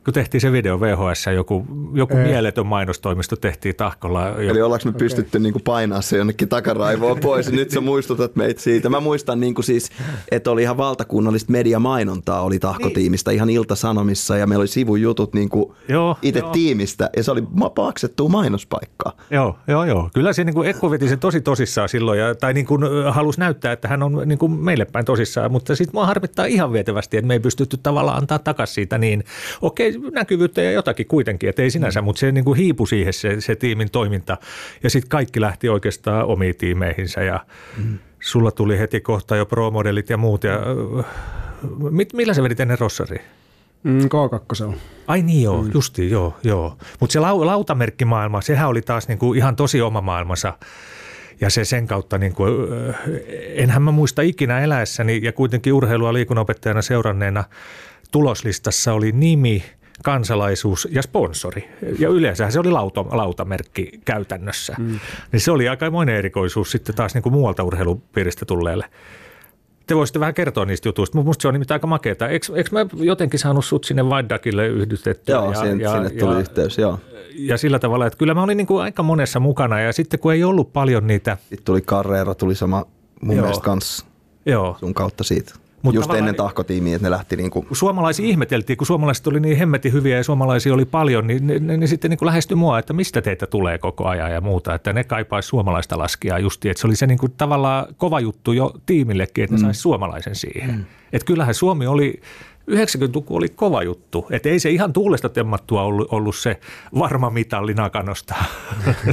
S4: Kun tehtiin se video VHS, joku, joku mieletön mainostoimisto tehtiin tahkolla.
S6: Eli ollaanko me pystytty niinku painaa se jonnekin takaraivoon pois, ja nyt sä muistutat meitä siitä. Mä muistan niinku siis, että oli ihan valtakunnallista mediamainontaa oli tahkotiimistä ihan iltasanomissa, ja meillä oli sivujutut niinku
S4: Joo,
S6: itse
S4: joo.
S6: tiimistä, ja se oli maksettua mainospaikkaa.
S4: Joo, joo, joo. Kyllä se niin kuin Ekko veti sen tosi tosissaan silloin, ja, tai niin kuin halusi näyttää, että hän on niin kuin meille päin tosissaan, mutta sitten mua harmittaa ihan vietävästi, että me ei pystytty tavallaan antaa takaisin siitä niin, okei, näkyvyyttä ja jotakin kuitenkin, että ei sinänsä, mutta se niin kuin hiipui siihen se, se tiimin toiminta, ja sitten kaikki lähti oikeastaan omiin tiimeihinsä, ja mm. sulla tuli heti kohta jo pro-modelit ja muut, ja ö, mit, millä sä vedit ennen Rossariin?
S3: Mm, K2
S4: Ai niin joo, mm. justiin joo, joo. Mutta se lau, lautamerkkimaailma, sehän oli taas niinku ihan tosi oma maailmansa. Ja se sen kautta, niinku, ö, enhän mä muista ikinä eläessäni ja kuitenkin urheilua liikunnanopettajana seuranneena tuloslistassa oli nimi, kansalaisuus ja sponsori. Ja yleensähän se oli lauta, lautamerkki käytännössä. Mm. Niin se oli aikamoinen erikoisuus sitten taas niinku muualta urheilupiiristä tulleelle. Te voisitte vähän kertoa niistä jutuista. Minusta se on nimittäin aika makeata. Eikö, eikö mä jotenkin saanut sut sinne Vaidakille yhdistettyä?
S6: Joo, sinne, sinne tuli yhteys, joo.
S4: ja sillä tavalla, että kyllä mä olin niin kuin aika monessa mukana ja sitten kun ei ollut paljon niitä,
S6: Sitten tuli Carrera, tuli sama mun
S4: Joo.
S6: mielestä kans
S4: joo,
S6: sun kautta siitä.
S4: Mut
S6: Just ennen tahkotiimiä, että ne lähti niinku,
S4: kun suomalaisia ihmeteltiin, kun suomalaiset oli niin hemmetin hyviä ja suomalaisia oli paljon, niin ne, ne, ne sitten niin kuin lähestyi mua, että mistä teitä tulee koko ajan ja muuta, että ne kaipaisi suomalaista laskijaa justiin, että se oli se niin kuin tavallaan kova juttu jo tiimillekin, että ne saisi suomalaisen siihen. Mm. Että kyllähän Suomi oli 90-luku oli kova juttu. Että ei se ihan tuulesta temmattua ollut, ollut se varma mitalli nakanosta.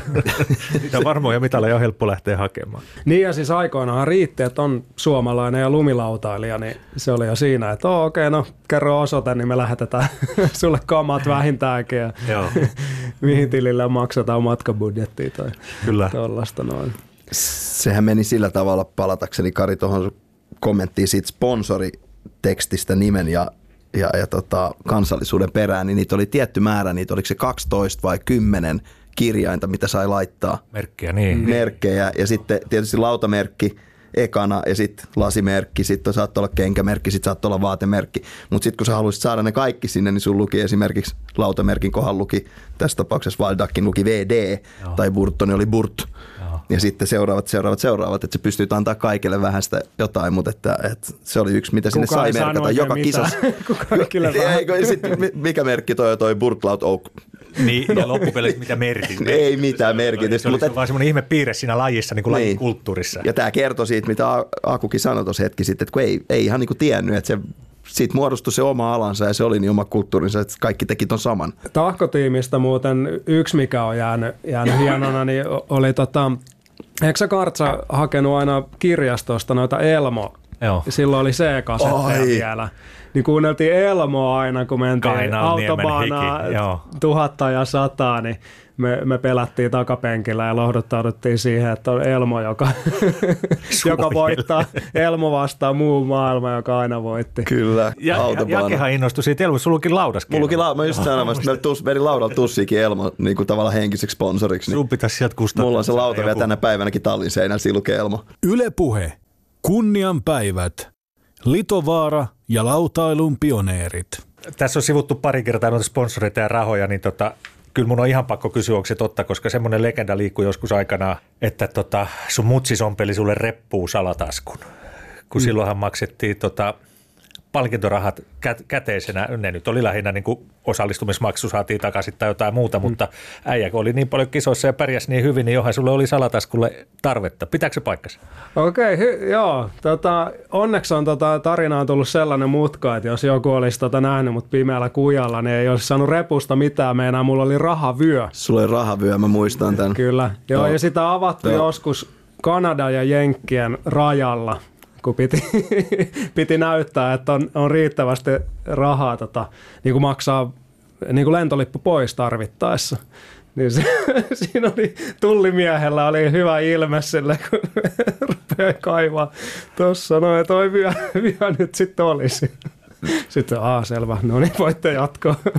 S4: ja varmoja mitalleja on helppo lähteä hakemaan.
S3: Niin ja siis aikoinaan riitti, että on suomalainen ja lumilautailija, niin se oli jo siinä, että oh, okei, no kerro osoite, niin me lähetetään sulle kamat vähintäänkin ja
S4: Joo.
S3: mihin tilille maksetaan matkabudjettia tai
S4: Kyllä.
S3: tuollaista noin.
S6: sehän meni sillä tavalla palatakseni Kari tuohon kommenttiin siitä sponsoritekstistä nimen ja, ja, ja tota, kansallisuuden perään, niin niitä oli tietty määrä, niitä oliko se 12 vai 10 kirjainta, mitä sai laittaa
S4: Merkkiä, niin.
S6: merkkejä ja sitten tietysti lautamerkki ekana ja sitten lasimerkki, sitten saattoi olla kenkämerkki, sitten saattoi olla vaatemerkki. Mutta sitten kun sä haluaisit saada ne kaikki sinne, niin sun luki esimerkiksi lautamerkin kohan luki, tässä tapauksessa Valdakin luki VD
S4: Joo.
S6: tai Burtoni oli Burt. Ja sitten seuraavat, seuraavat, seuraavat, että se pystyy antaa kaikille vähän sitä jotain, mutta että, että se oli yksi, mitä sinne
S3: Kukaan
S6: sai merkata. Joka kisassa. mikä merkki toi toi Burtlaut Oak?
S4: Niin, ja loppupeleissä mitä merkit.
S6: Ei mitään merkitystä,
S4: Se
S6: mutta-
S4: mutta... vaan semmoinen ihme piirre siinä lajissa, niin kuin
S6: Niin.
S4: lajin kulttuurissa.
S6: Ja tämä kertoi siitä, mitä Akukin sanoi tuossa hetki sitten, että kun ei, ei ihan niinku tiennyt, että se siitä muodostui se oma alansa ja se oli niin oma kulttuurinsa, että kaikki teki ton saman.
S3: Tahkotiimistä muuten yksi, mikä on jäänyt, jäänyt hienona, niin oli tota, eikö sä Kartsa hakenut aina kirjastosta noita Elmo?
S4: Joo.
S3: Silloin oli C-kasetteja vielä. Niin kuunneltiin Elmoa aina, kun mentiin autobaanaa tuhatta ja sataa, niin me, me pelättiin takapenkillä ja lohduttauduttiin siihen, että on Elmo, joka, joka voittaa. Elmo vastaa muu maailma, joka aina voitti.
S6: Kyllä,
S4: Ja, ja
S6: autobaana.
S4: Jakehan innostui siitä Elvis, sulla luki laudaskin.
S6: Mulla luki la- mä just sanomassa, että meillä tus, laudalla tussiikin Elmo niin kuin tavallaan henkiseksi sponsoriksi. Niin
S4: Sun pitäisi sieltä kustantaa.
S6: mulla on se lauta vielä tänä päivänäkin tallin seinällä, siinä lukee Elmo.
S2: Yle Puhe. Kunnian päivät. Litovaara ja lautailun pioneerit.
S4: Tässä on sivuttu pari kertaa noita sponsoreita ja rahoja, niin tota, kyllä mun on ihan pakko kysyä, onko se totta, koska semmoinen legenda liikkui joskus aikanaan, että tota, sun mutsi sompeli sulle reppuu salataskun. Kun mm. silloinhan maksettiin tota, palkintorahat kä- käteisenä, ne nyt oli lähinnä niin kuin osallistumismaksu saatiin takaisin tai jotain muuta, mm. mutta äijä kun oli niin paljon kisoissa ja pärjäsi niin hyvin, niin johan sulle oli salataskulle tarvetta. Pitääkö se paikkansa?
S3: Okei, okay, hy- joo. Tota, onneksi on tota, tarinaan tullut sellainen mutka, että jos joku olisi tota nähnyt mut pimeällä kujalla, niin ei olisi saanut repusta mitään. Meinaa, mulla oli rahavyö.
S6: Sulla oli rahavyö, mä muistan tämän.
S3: Kyllä. Joo,
S6: Joo.
S3: ja sitä avattiin
S6: Joo.
S3: joskus Kanada ja Jenkkien rajalla, kun piti, piti näyttää, että on, on riittävästi rahaa tota, niin kuin maksaa niin kuin lentolippu pois tarvittaessa. Niin se, siinä oli tullimiehellä oli hyvä ilme sille, kun rupeaa kaivaa. Tuossa noin, toi vyö, vyö nyt sitten olisi. Sitten, aa selvä, no niin voitte.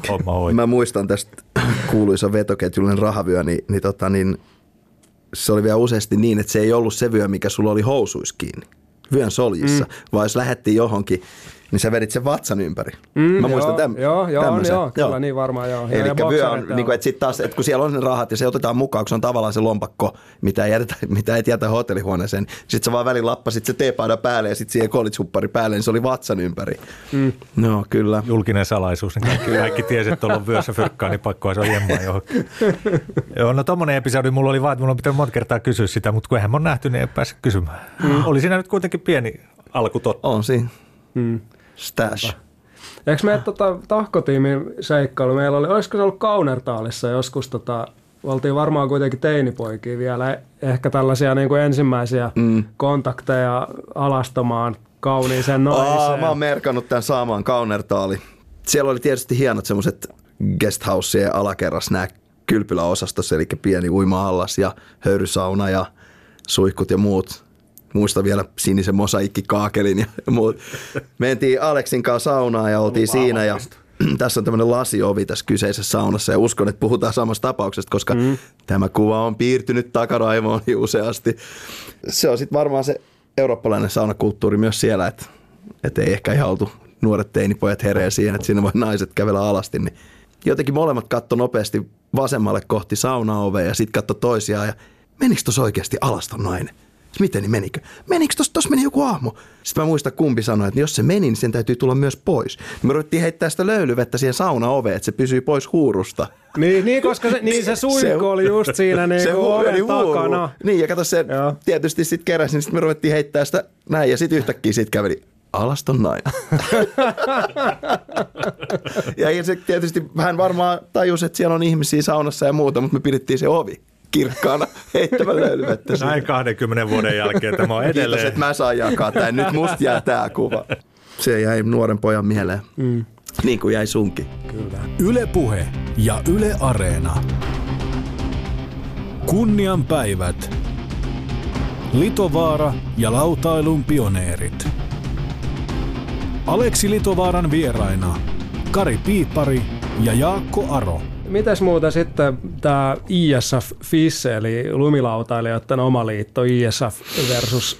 S4: Homma hoitaa.
S6: Mä muistan tästä kuuluisa vetoketjullinen rahavyö, niin, niin, tota, niin se oli vielä useasti niin, että se ei ollut se vyö, mikä sulla oli housuissa kiinni vyön soljissa, mm. vaan jos lähettiin johonkin, niin sä vedit sen vatsan ympäri.
S3: Mm,
S6: Mä muistan
S3: joo,
S6: täm,
S3: joo, joo, on,
S6: tämmösen.
S3: joo, kyllä niin varmaan joo.
S6: Eli vyö on, niin kuin, että sit taas, että kun siellä on ne rahat ja se otetaan mukaan, kun se on tavallaan se lompakko, mitä ei, jätetä, mitä ei jätä hotellihuoneeseen, sit sä vaan välillä lappasit se teepaida päälle ja sit siihen college päälle, niin se oli vatsan ympäri. Mm. No kyllä.
S4: julkinen salaisuus, niin kaikki, kaikki tiesi, että tuolla on vyössä fyrkkaa, niin pakkoa se on jemmaa johonkin. Joo, no tommonen episodi mulla oli vaan, että mulla on pitänyt monta kertaa kysyä sitä, mutta kun eihän mä oon nähty, niin ei pääse kysymään. Mm. Oli siinä nyt kuitenkin pieni alku totta.
S6: On siinä.
S3: Mm.
S6: Stash.
S3: Eikö me tota, tahkotiimin seikkailu, meillä oli, olisiko se ollut Kaunertaalissa joskus, tota, oltiin varmaan kuitenkin teinipoikia vielä, ehkä tällaisia niin kuin ensimmäisiä mm. kontakteja alastomaan kauniiseen
S6: Aa,
S3: naiseen.
S6: mä oon merkannut tämän saamaan kaunertaali. Siellä oli tietysti hienot semmoiset guesthouseen alakerras nämä kylpyläosastossa, eli pieni uima-allas ja höyrysauna ja suihkut ja muut. Muista vielä sinisen mosaikkikaakelin ja muut. Mentiin Aleksin kanssa saunaan ja oltiin siinä ja tässä on tämmöinen lasiovi tässä kyseisessä saunassa ja uskon, että puhutaan samasta tapauksesta, koska mm. tämä kuva on piirtynyt takaraivoon useasti. Se on sitten varmaan se eurooppalainen saunakulttuuri myös siellä, että, että ei ehkä ihan oltu nuoret teinipojat hereä siihen, että siinä voi naiset kävellä alasti, niin jotenkin molemmat katto nopeasti vasemmalle kohti saunaovea ja sitten katto toisiaan ja menikö tuossa oikeasti alaston nainen? Siis Miten niin menikö? Menikö tuossa, tuossa meni joku aamu? Sitten mä muistan kumpi sanoi, että jos se meni, niin sen täytyy tulla myös pois. Me ruvettiin heittää sitä löylyvettä siihen saunaoveen, että se pysyy pois huurusta.
S3: Niin, niin, koska se, niin se suihku oli just siinä niin
S6: se
S3: oven takana.
S6: Niin, ja kato se
S3: Joo.
S6: tietysti sitten keräsi, niin sitten me ruvettiin heittää sitä näin, ja sitten yhtäkkiä siitä käveli alaston nainen. ja se tietysti vähän varmaan tajus, että siellä on ihmisiä saunassa ja muuta, mutta me pidettiin se ovi kirkkaana heittämään löylyvettä. siihen.
S4: Näin 20 vuoden jälkeen tämä on
S6: Kiitos,
S4: edelleen.
S6: että mä saan jakaa tämän. Nyt musta jää tää kuva. Se jäi nuoren pojan mieleen. Mm. Niin kuin jäi sunkin.
S2: Yle Puhe ja Yle Areena. Kunnian päivät. Litovaara ja lautailun pioneerit. Aleksi Litovaaran vieraina Kari Piipari ja Jaakko Aro.
S3: Mitäs muuta sitten tämä ISF FIS, eli lumilautailijoiden oma liitto ISF versus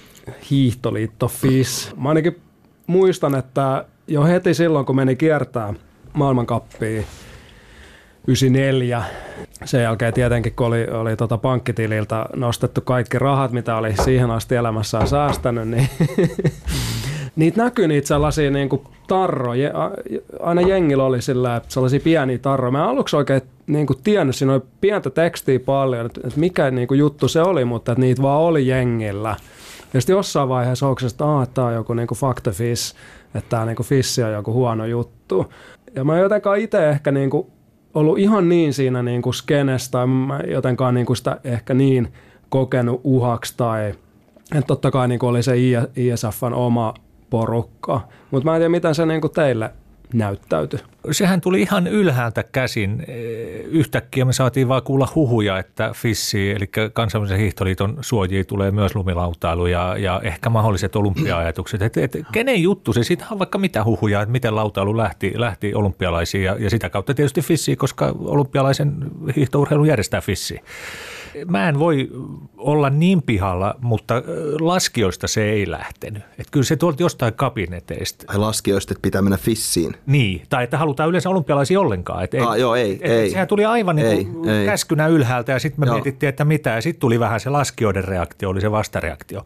S3: hiihtoliitto FIS. Mä ainakin muistan, että jo heti silloin, kun meni kiertää maailmankappia 94, sen jälkeen tietenkin, kun oli, oli tota pankkitililtä nostettu kaikki rahat, mitä oli siihen asti elämässään säästänyt, niin niitä näkyy niitä sellaisia niin kuin tarroja. Aina jengillä oli sillä, sellaisia pieniä tarroja. Mä en aluksi oikein niin kuin tiennyt, siinä oli pientä tekstiä paljon, että, mikä niin kuin juttu se oli, mutta että niitä vaan oli jengillä. Ja sitten jossain vaiheessa onko että aah, tämä on joku niin kuin faktafish, että tämä kuin fissi on joku huono juttu. Ja mä en jotenkaan itse ehkä niin kuin ollut ihan niin siinä niin kuin skenestä, tai mä en jotenkaan kuin sitä ehkä niin kokenut uhaksi tai että totta kai niin oli se ISFn oma porukka, mutta mä en tiedä, miten se niin teille näyttäytyi.
S4: Sehän tuli ihan ylhäältä käsin. Yhtäkkiä me saatiin vaan kuulla huhuja, että FISSI, eli kansainvälisen hiihtoliiton suojia tulee myös lumilautailu ja, ja ehkä mahdolliset olympia-ajatukset. Et, et, kenen juttu se? Siitä on vaikka mitä huhuja, että miten lautailu lähti, lähti olympialaisiin ja, ja sitä kautta tietysti FISSI, koska olympialaisen hiihtourheilun järjestää FISSI. Mä en voi olla niin pihalla, mutta laskijoista se ei lähtenyt. Et kyllä se tuolta jostain kabineteista.
S6: Ai laskijoista, että pitää mennä fissiin.
S4: Niin, tai että halutaan yleensä olympialaisia ollenkaan. Et
S6: Ah, joo, ei,
S4: et,
S6: ei.
S4: Sehän tuli aivan niin kuin
S6: Ei, ei.
S4: käskynä ylhäältä ja sitten me
S6: Joo.
S4: mietittiin, että mitä. Ja sitten tuli vähän se laskijoiden reaktio, oli se vastareaktio.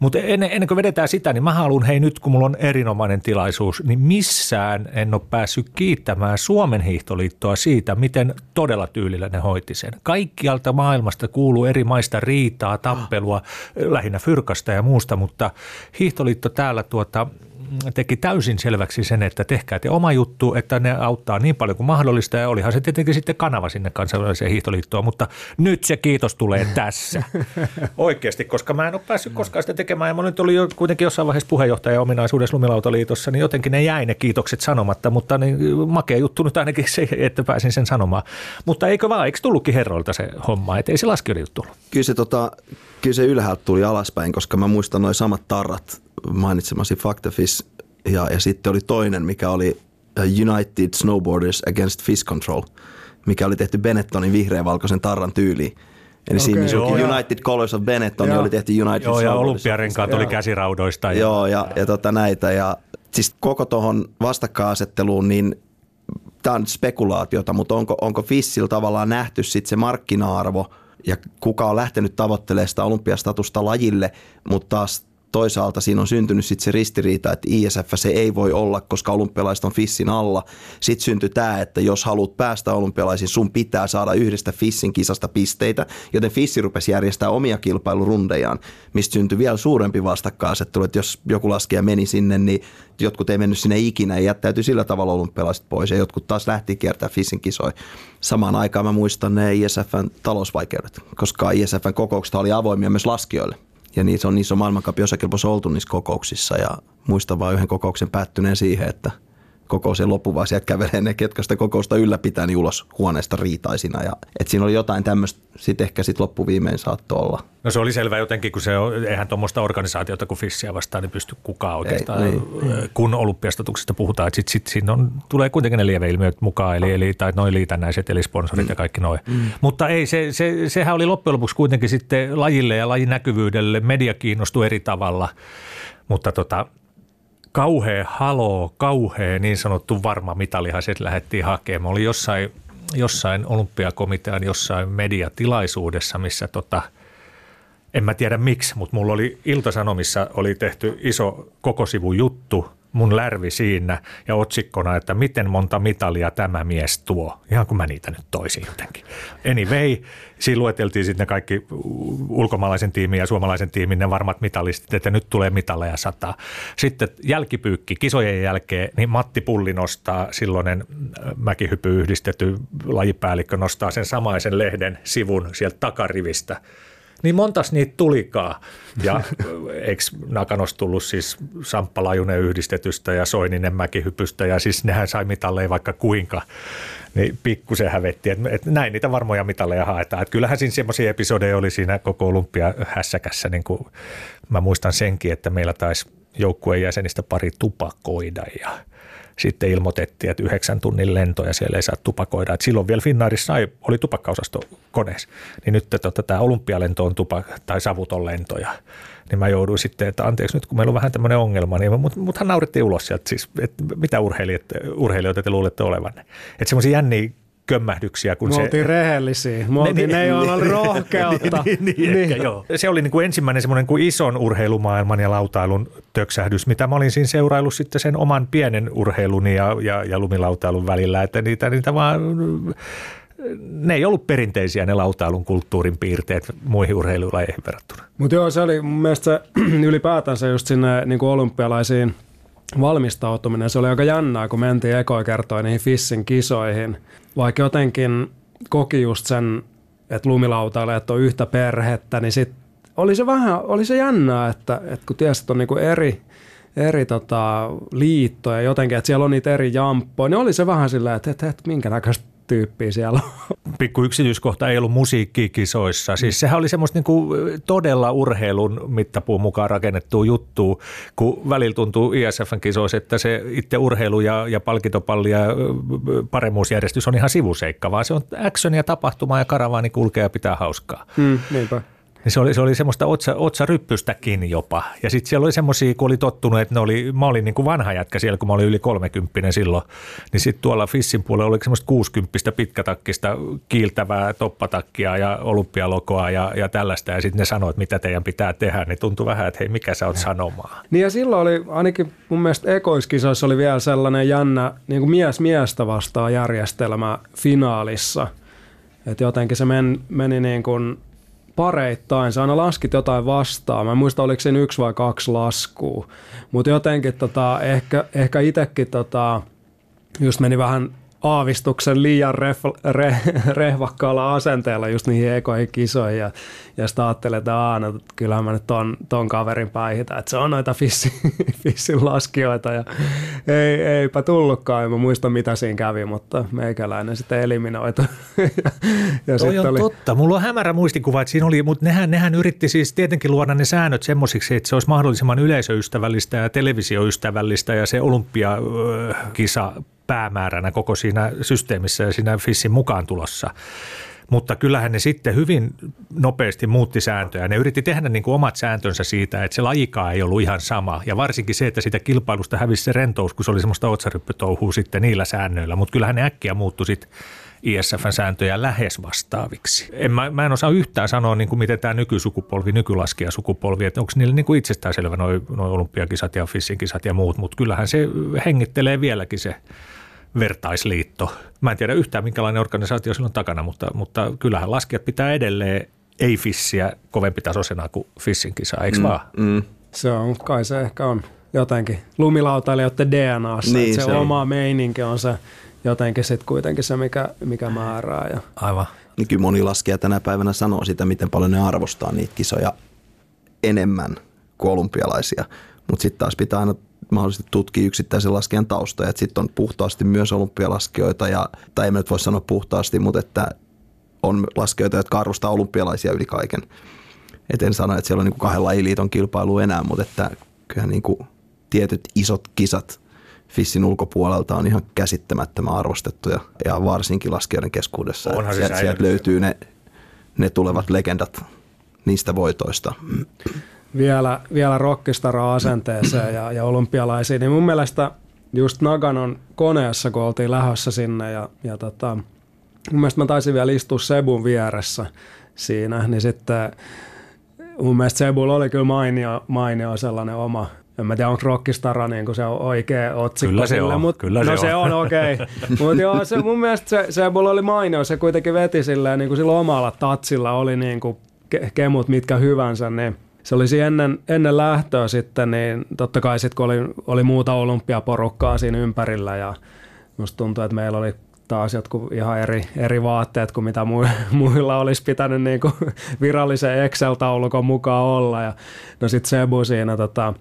S4: Mutta ennen, ennen kuin vedetään sitä, niin mä haluan, hei nyt kun mulla on erinomainen tilaisuus, niin missään en ole päässyt kiittämään Suomen hiihtoliittoa siitä, miten todella tyylillä ne hoiti sen. Kaikkialta maailmasta kuuluu eri maista riitaa, tappelua, lähinnä fyrkasta ja muusta, mutta hiihtoliitto täällä tuota, teki täysin selväksi sen, että tehkää te oma juttu, että ne auttaa niin paljon kuin mahdollista ja olihan se tietenkin sitten kanava sinne kansainväliseen hiihtoliittoon, mutta nyt se kiitos tulee tässä. Oikeasti, koska mä en ole päässyt koskaan sitä tekemään ja mä nyt oli jo kuitenkin jossain vaiheessa puheenjohtaja ominaisuudessa Lumilautaliitossa, niin jotenkin ne jäi ne kiitokset sanomatta, mutta niin makea juttu nyt ainakin se, että pääsin sen sanomaan. Mutta eikö vaan, eikö tullutkin herroilta se homma, että ei se laskijoiden juttu ollut?
S6: Kyllä se, tota, kyllä se ylhäältä tuli alaspäin, koska mä muistan noin samat tarrat mainitsemasi Factafish ja, ja sitten oli toinen, mikä oli uh, United Snowboarders Against Fish Control, mikä oli tehty Benettonin vihreä-valkoisen tarran tyyliin. Eli siinä missä
S4: Joo.
S6: United Colors of Benetton, niin
S3: Joo.
S6: oli tehty United
S4: Joo, ja olympiarenkaat oli käsiraudoista. Ja,
S6: Joo, ja, ja tota näitä. Ja siis koko tuohon vastakkainasetteluun, niin tämä on spekulaatiota, mutta onko, onko Fissillä tavallaan nähty sitten se markkina-arvo ja kuka on lähtenyt tavoittelemaan sitä olympiastatusta lajille, mutta taas toisaalta siinä on syntynyt sitten se ristiriita, että ISF se ei voi olla, koska olympialaiset on Fissin alla. Sitten syntyi tämä, että jos haluat päästä olympialaisiin, sun pitää saada yhdestä Fissin kisasta pisteitä, joten Fissi rupesi järjestää omia kilpailurundejaan, mistä syntyi vielä suurempi vastakkainasettelu, että jos joku laskija meni sinne, niin jotkut ei mennyt sinne ikinä ja jättäytyi sillä tavalla olympialaiset pois ja jotkut taas lähti kiertämään Fissin kisoja. Samaan aikaan mä muistan ne ISFn talousvaikeudet, koska ISFn kokoukset oli avoimia myös laskijoille. Ja niissä on, niissä on maailmankapin osakilpoissa oltu niissä kokouksissa ja muistan vain yhden kokouksen päättyneen siihen, että kokous ei loppu, vaan sieltä kävelee ne, ketkä sitä kokousta ylläpitää, niin ulos huoneesta riitaisina. Ja, et siinä oli jotain tämmöistä, sitten ehkä sitten loppuviimein saattoi olla.
S4: No se oli selvä jotenkin, kun se on, eihän tuommoista organisaatiota kuin Fissiä vastaan niin pysty kukaan oikeastaan,
S6: Ei,
S4: ei, kun olympiastatuksesta puhutaan, että sitten sit siinä on, tulee kuitenkin ne lieveilmiöt mukaan, eli, eli tai noin liitännäiset, eli sponsorit mm. ja kaikki noin. Mm. Mutta ei, se, se, sehän oli loppujen lopuksi kuitenkin sitten lajille ja lajin näkyvyydelle, media kiinnostui eri tavalla, mutta tota, kauhea haloo, kauhea niin sanottu varma mitalihan se lähdettiin hakemaan. Oli jossain, jossain olympiakomitean jossain mediatilaisuudessa, missä tota, en mä tiedä miksi, mutta mulla oli Iltasanomissa oli tehty iso koko sivu juttu, mun lärvi siinä ja otsikkona, että miten monta mitalia tämä mies tuo. Ihan kun mä niitä nyt toisin jotenkin. Anyway, siinä lueteltiin sitten ne kaikki ulkomaalaisen tiimin ja suomalaisen tiimin ne varmat mitalistit, että nyt tulee mitaleja sata. Sitten jälkipyykki kisojen jälkeen, niin Matti Pulli nostaa, silloinen mäkihypy yhdistetty lajipäällikkö nostaa sen samaisen lehden sivun sieltä takarivistä niin montas niitä tulikaan. Ja eikö Nakanos tullut siis Samppa Lajunen yhdistetystä ja Soininen mäkihypystä ja siis nehän sai mitalleja vaikka kuinka. Niin pikkusen hävetti, että, että näin niitä varmoja mitalleja haetaan. Että kyllähän siinä semmoisia episodeja oli siinä koko olympia hässäkässä, niin kuin mä muistan senkin, että meillä taisi joukkueen jäsenistä pari tupakoida ja sitten ilmoitettiin, että yhdeksän tunnin lento ja siellä ei saa tupakoida. Et silloin vielä Finnairissa oli tupakkaosasto koneessa. Niin nyt tota, tämä olympialento on tupa, tai savuton lento. Ja, niin mä jouduin sitten, että anteeksi nyt kun meillä on vähän tämmöinen ongelma, niin mut, muthan naurettiin ulos sieltä. Siis, että mitä urheilijat, urheilijoita te luulette olevanne? Että semmoisia jänniä kömmähdyksiä. Kun
S3: Me
S4: se,
S3: oltiin rehellisiä. Me oltiin ne, joilla oli rohkeutta.
S4: niin, niin, niin, ehkä, joo. Se oli niin kuin ensimmäinen semmoinen kuin ison urheilumaailman ja lautailun töksähdys, mitä mä olin siinä seuraillut sitten sen oman pienen urheilun ja, ja, ja lumilautailun välillä, että niitä, niitä vaan ne ei ollut perinteisiä ne lautailun kulttuurin piirteet muihin urheilulajeihin verrattuna.
S3: Mutta joo, se oli mun mielestä se, ylipäätänsä just sinne niin kuin olympialaisiin valmistautuminen. Se oli aika jännää, kun mentiin ekoa kertoa niihin Fissin kisoihin. Vaikka jotenkin koki just sen, että lumilautailijat on yhtä perhettä, niin sit oli se vähän, oli se jännää, että, että kun tiesi, että on niinku eri, eri tota, liittoja jotenkin, että siellä on niitä eri jamppoja, niin oli se vähän silleen, että, että, että minkä näköistä tyyppiä siellä
S4: Pikku yksityiskohta ei ollut musiikkikisoissa. Siis sehän oli semmoista niinku todella urheilun mittapuun mukaan rakennettua juttua, kun välillä tuntuu ISFn kisoissa, että se itse urheilu ja, ja palkintopalli ja paremmuusjärjestys on ihan sivuseikka, vaan se on action ja tapahtuma ja karavaani kulkee ja pitää hauskaa.
S3: Mm, niinpä.
S4: Niin se oli, se oli semmoista otsa, otsaryppystäkin jopa. Ja sitten siellä oli semmoisia, kun oli tottunut, että ne oli, mä olin niin kuin vanha jätkä siellä, kun mä olin yli 30 silloin. Niin sitten tuolla Fissin puolella oli semmoista 60 pitkätakkista kiiltävää toppatakkia ja olympialokoa ja, ja tällaista. Ja sitten ne sanoivat, mitä teidän pitää tehdä. Niin tuntui vähän, että hei, mikä sä oot sanomaan.
S3: Niin ja silloin oli, ainakin mun mielestä ekoiskisoissa oli vielä sellainen jännä niin kuin mies miestä vastaan järjestelmä finaalissa. Että jotenkin se men, meni niin kuin pareittain. Sä aina laskit jotain vastaan. Mä en muista, oliko siinä yksi vai kaksi laskua. Mutta jotenkin tota, ehkä, ehkä itsekin tota, just meni vähän aavistuksen liian ref, re, rehvakkaalla asenteella just niihin ekoihin kisoihin ja, ja sitten ajattelin, että aah, no, kyllähän mä nyt ton, ton kaverin päihitä, että se on noita fissin, fissin laskijoita ja ei, eipä tullutkaan, en mä muista mitä siinä kävi, mutta meikäläinen sitten eliminoitu. ja,
S4: ja Toi on oli... totta, mulla on hämärä muistikuva, että siinä oli, mutta nehän, nehän yritti siis tietenkin luoda ne säännöt semmoisiksi, että se olisi mahdollisimman yleisöystävällistä ja televisioystävällistä ja se olympiakisa päämääränä koko siinä systeemissä ja siinä FISSin mukaan tulossa. Mutta kyllähän ne sitten hyvin nopeasti muutti sääntöjä. Ne yritti tehdä niin kuin omat sääntönsä siitä, että se lajikaa ei ollut ihan sama. Ja varsinkin se, että sitä kilpailusta hävisi se rentous, kun se oli semmoista otsaryppytouhua sitten niillä säännöillä. Mutta kyllähän ne äkkiä muuttui sitten ISFn sääntöjä lähes vastaaviksi. En, mä, mä en osaa yhtään sanoa, niin kuin miten tämä nykysukupolvi, nykylaskijasukupolvi, että onko niille niin kuin itsestäänselvä noin noi olympiakisat ja fissin kisat ja muut, mutta kyllähän se hengittelee vieläkin se vertaisliitto. Mä en tiedä yhtään, minkälainen organisaatio sillä on takana, mutta, mutta kyllähän laskijat pitää edelleen ei-fissiä kovempi tasoisena kuin fissin kisa, eikö mm, vaan? Mm.
S3: Se on, kai se ehkä on jotenkin lumilautailijoiden DNAssa, niin, se, se oma meininki on se jotenkin sitten kuitenkin se, mikä, mikä määrää. Ja.
S4: Aivan.
S6: Niin kyllä moni laskija tänä päivänä sanoo sitä, miten paljon ne arvostaa niitä kisoja enemmän kuin olympialaisia. Mutta sitten taas pitää aina mahdollisesti tutkii yksittäisen laskijan taustoja. Sitten on puhtaasti myös olympialaskijoita, ja, tai ei nyt voi sanoa puhtaasti, mutta että on laskijoita, jotka arvostaa olympialaisia yli kaiken. Et en sano, että siellä on niin kahden lajiliiton kilpailu enää, mutta että kyllähän niin kuin tietyt isot kisat Fissin ulkopuolelta on ihan käsittämättömän arvostettuja ja varsinkin laskijoiden keskuudessa. Onhan sieltä, sieltä löytyy ne, ne tulevat legendat niistä voitoista
S3: vielä, vielä rockistara-asenteeseen ja, ja olympialaisiin, niin mun mielestä just Naganon koneessa, kun oltiin lähössä sinne ja, ja tota, mun mielestä mä taisin vielä istua Sebun vieressä siinä, niin sitten mun mielestä Sebulla oli kyllä mainio, mainio sellainen oma, en mä tiedä, onko rockistara niin kuin se on oikea otsikko
S4: Kyllä se
S3: sille,
S4: on,
S3: mut,
S4: kyllä
S3: no
S4: se,
S3: se on. on okei. Okay. mutta joo, se, mun mielestä se, Sebulla oli mainio, se kuitenkin veti silleen, niin kuin sillä omalla tatsilla oli niin kuin kemut mitkä hyvänsä, niin se olisi ennen, ennen lähtöä sitten, niin totta kai sitten kun oli, oli muuta olympiaporukkaa siinä ympärillä ja musta tuntuu, että meillä oli taas jotkut ihan eri, eri vaatteet kuin mitä muilla olisi pitänyt niin kuin virallisen Excel-taulukon mukaan olla. Ja, no sitten Sebu siinä tota,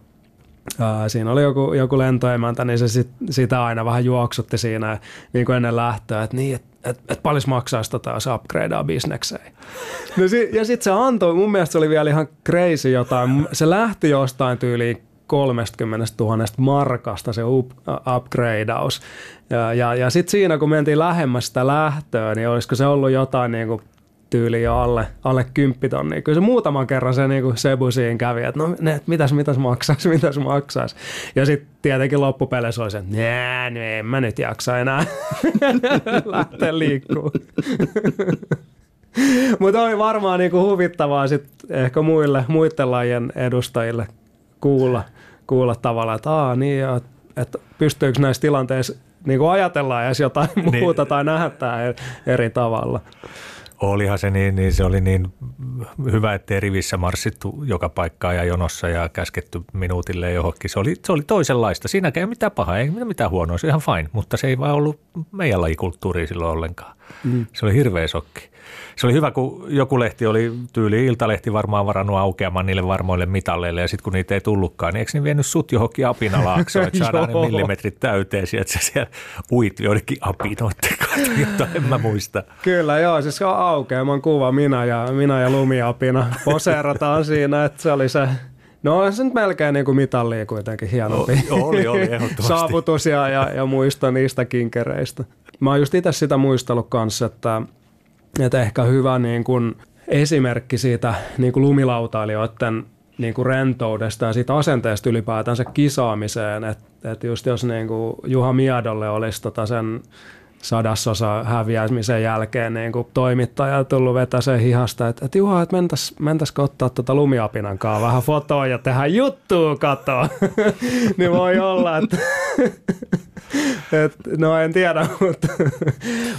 S3: siinä oli joku, joku lentoemäntä, niin se sit, sitä aina vähän juoksutti siinä niin kuin ennen lähtöä, että niin, että et, et paljon maksaisi tota, jos upgradeaa bisnekseen. No si, ja sitten se antoi, mun mielestä se oli vielä ihan crazy jotain, se lähti jostain tyyliin 30 000 markasta se up, upgradeaus. Ja, ja, ja sitten siinä, kun mentiin lähemmäs sitä lähtöä, niin olisiko se ollut jotain niin kuin tyyli jo alle, alle kymppitonnia. Kyllä se muutaman kerran se niin kuin Sebu siinä kävi, että no ne, mitäs, mitäs maksaisi, mitäs maksaisi. Ja sitten tietenkin loppupeleissä oli se, että nää, no en mä nyt jaksa enää lähteä liikkuu. Mutta oli varmaan niinku huvittavaa sit ehkä muille, muiden lajien edustajille kuulla, kuulla tavallaan, että aa niin, että pystyykö näissä tilanteissa niin ajatellaan edes jotain niin. muuta tai nähdä eri tavalla.
S4: Olihan se niin, niin se oli niin hyvä, ettei rivissä marssittu joka paikkaan ja jonossa ja käsketty minuutille johonkin. Se oli, se oli toisenlaista. Siinäkään ei mitään pahaa, ei mitään huonoa, se ihan fine, mutta se ei vaan ollut meidän lajikulttuuri silloin ollenkaan. Mm. Se oli hirveä sokki. Se oli hyvä, kun joku lehti oli tyyli, Iltalehti varmaan varannut aukeamaan niille varmoille mitalleille ja sitten kun niitä ei tullutkaan, niin eikö ne vienyt sut johonkin apinalaaksoon, että saadaan ne millimetrit täyteen, että sä siellä uit joidenkin apinoiden mutta en mä muista.
S3: Kyllä joo, siis aukeaman kuva minä ja, minä ja lumiapina poseerataan siinä, että se oli se No se nyt melkein niin kuin mitallia kuitenkin hienompi
S4: O, oli, oli,
S3: saavutus ja, ja, ja muisto niistä kinkereistä. Mä oon just itse sitä muistellut kanssa, että, että ehkä hyvä niin kuin esimerkki siitä niin kuin lumilautailijoiden niin kuin rentoudesta ja siitä asenteesta ylipäätänsä kisaamiseen. Että et just jos niin kuin Juha Miedolle olisi tota sen sadasosa häviämisen jälkeen niin kuin toimittaja tullut vetää sen hihasta, että, että Juha, että mentäis, mentäisikö ottaa tuota lumiapinan kanssa vähän fotoa ja tehdä juttua katoa. niin voi olla, että et, no en tiedä, mutta,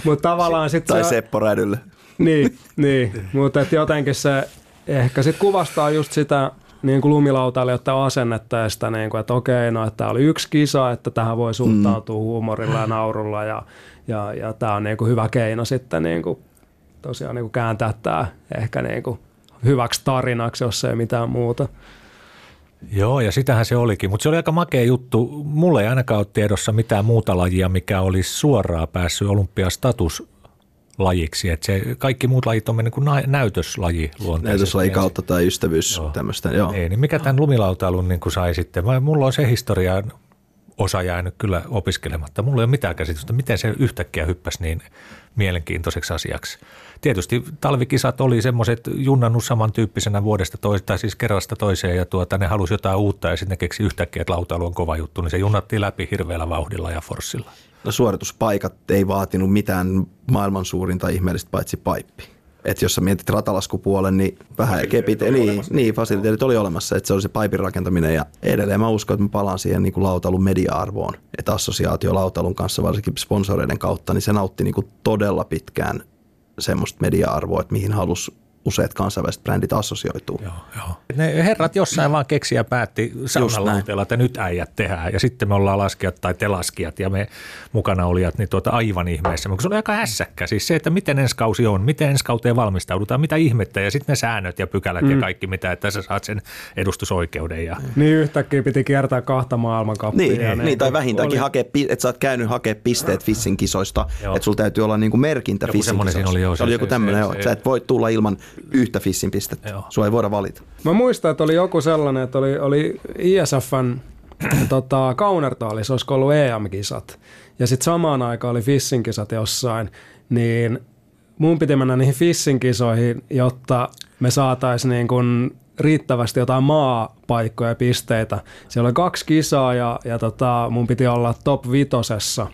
S3: mutta tavallaan sitten
S6: Tai
S3: se...
S6: Seppo Rädylle.
S3: Niin, niin. mutta et jotenkin se ehkä sit kuvastaa just sitä niin kuin lumilautailijoiden asennetta ja sitä, niin kuin, että okei, no että tämä oli yksi kisa, että tähän voi suhtautua mm. huumorilla ja naurulla ja, ja, ja tämä on niin kuin hyvä keino sitten niin kuin, tosiaan niin kuin kääntää tämä ehkä niin kuin hyväksi tarinaksi, jos ei mitään muuta.
S4: Joo, ja sitähän se olikin, mutta se oli aika makea juttu. Mulle ei ainakaan ole tiedossa mitään muuta lajia, mikä olisi suoraan päässyt olympiastatus lajiksi. Että se, kaikki muut lajit on mennyt kuin näytöslaji luonteisesti.
S6: Näytöslaji kautta tai ystävyys joo. tämmöistä, joo.
S4: Ei, niin mikä tämän lumilautailun niin kuin sai sitten? Mulla on se historia osa jäänyt kyllä opiskelematta. Mulla ei ole mitään käsitystä, miten se yhtäkkiä hyppäsi niin mielenkiintoiseksi asiaksi. Tietysti talvikisat oli semmoiset junnannut samantyyppisenä vuodesta toiseen, tai siis kerrasta toiseen, ja tuota, ne halusi jotain uutta, ja sitten ne keksi yhtäkkiä, että lautailu on kova juttu, niin se junnattiin läpi hirveällä vauhdilla ja forssilla.
S6: No suorituspaikat ei vaatinut mitään maailman suurinta ihmeellistä paitsi paippi. Että jos sä mietit ratalaskupuolen, niin vähän kepit, niin, niin fasiliteetit oli olemassa, että se oli se paipin rakentaminen ja edelleen mä uskon, että mä palaan siihen niin kuin lautailun media-arvoon, että assosiaatio lautailun kanssa varsinkin sponsoreiden kautta, niin se nautti niin kuin todella pitkään semmoista media-arvoa, että mihin halusi useat kansainväliset brändit assosioituu.
S4: Joo, joo. Ne herrat jossain vaan keksi ja päätti saunalauteella, että nyt äijät tehdään. Ja sitten me ollaan laskijat tai te laskijat ja me mukana olijat niin tuota aivan ihmeessä. Mutta se oli aika hässäkkä. Siis se, että miten ensi kausi on, miten ensi kauteen valmistaudutaan, mitä ihmettä ja sitten ne säännöt ja pykälät mm. ja kaikki mitä, että sä saat sen edustusoikeuden. Ja...
S3: Niin yhtäkkiä piti kiertää kahta maailmankappia.
S6: Niin, niin, niin tai vähintäänkin oli... hakea, että sä oot käynyt hakea pisteet Fissin kisoista, että sulla täytyy olla niinku merkintä Fissin kisoista.
S4: Oli, joo,
S6: se, oli joku tämmöinen, että sä et voi tulla ilman yhtä Fissin pistettä. Joo. Sua ei voida valita.
S3: Mä muistan, että oli joku sellainen, että oli, oli ISFn tota, Kaunertaalissa, olisiko ollut EM-kisat. Ja sitten samaan aikaan oli Fissin kisat jossain. Niin mun piti mennä niihin Fissin kisoihin, jotta me saataisiin niin kun riittävästi jotain maapaikkoja ja pisteitä. Siellä oli kaksi kisaa ja, ja tota, mun piti olla top vitosessa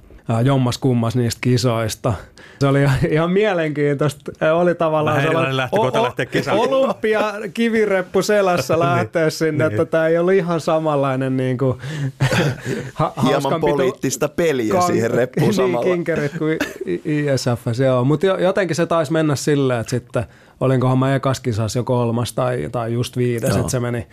S3: jommas kummas niistä kisoista – se oli ihan mielenkiintoista. Oli tavallaan
S4: sellainen o-
S3: olympia kivireppu selässä niin, lähteä sinne, niin. että tämä ei ollut ihan samanlainen niin kuin,
S6: ha- Hieman poliittista peliä kan- siihen reppuun niin, samalla.
S3: kinkerit kuin ISF, se on. Mutta jotenkin se taisi mennä silleen, että sitten olinkohan mä ekas kisas jo kolmas tai, tai just viides, että se meni,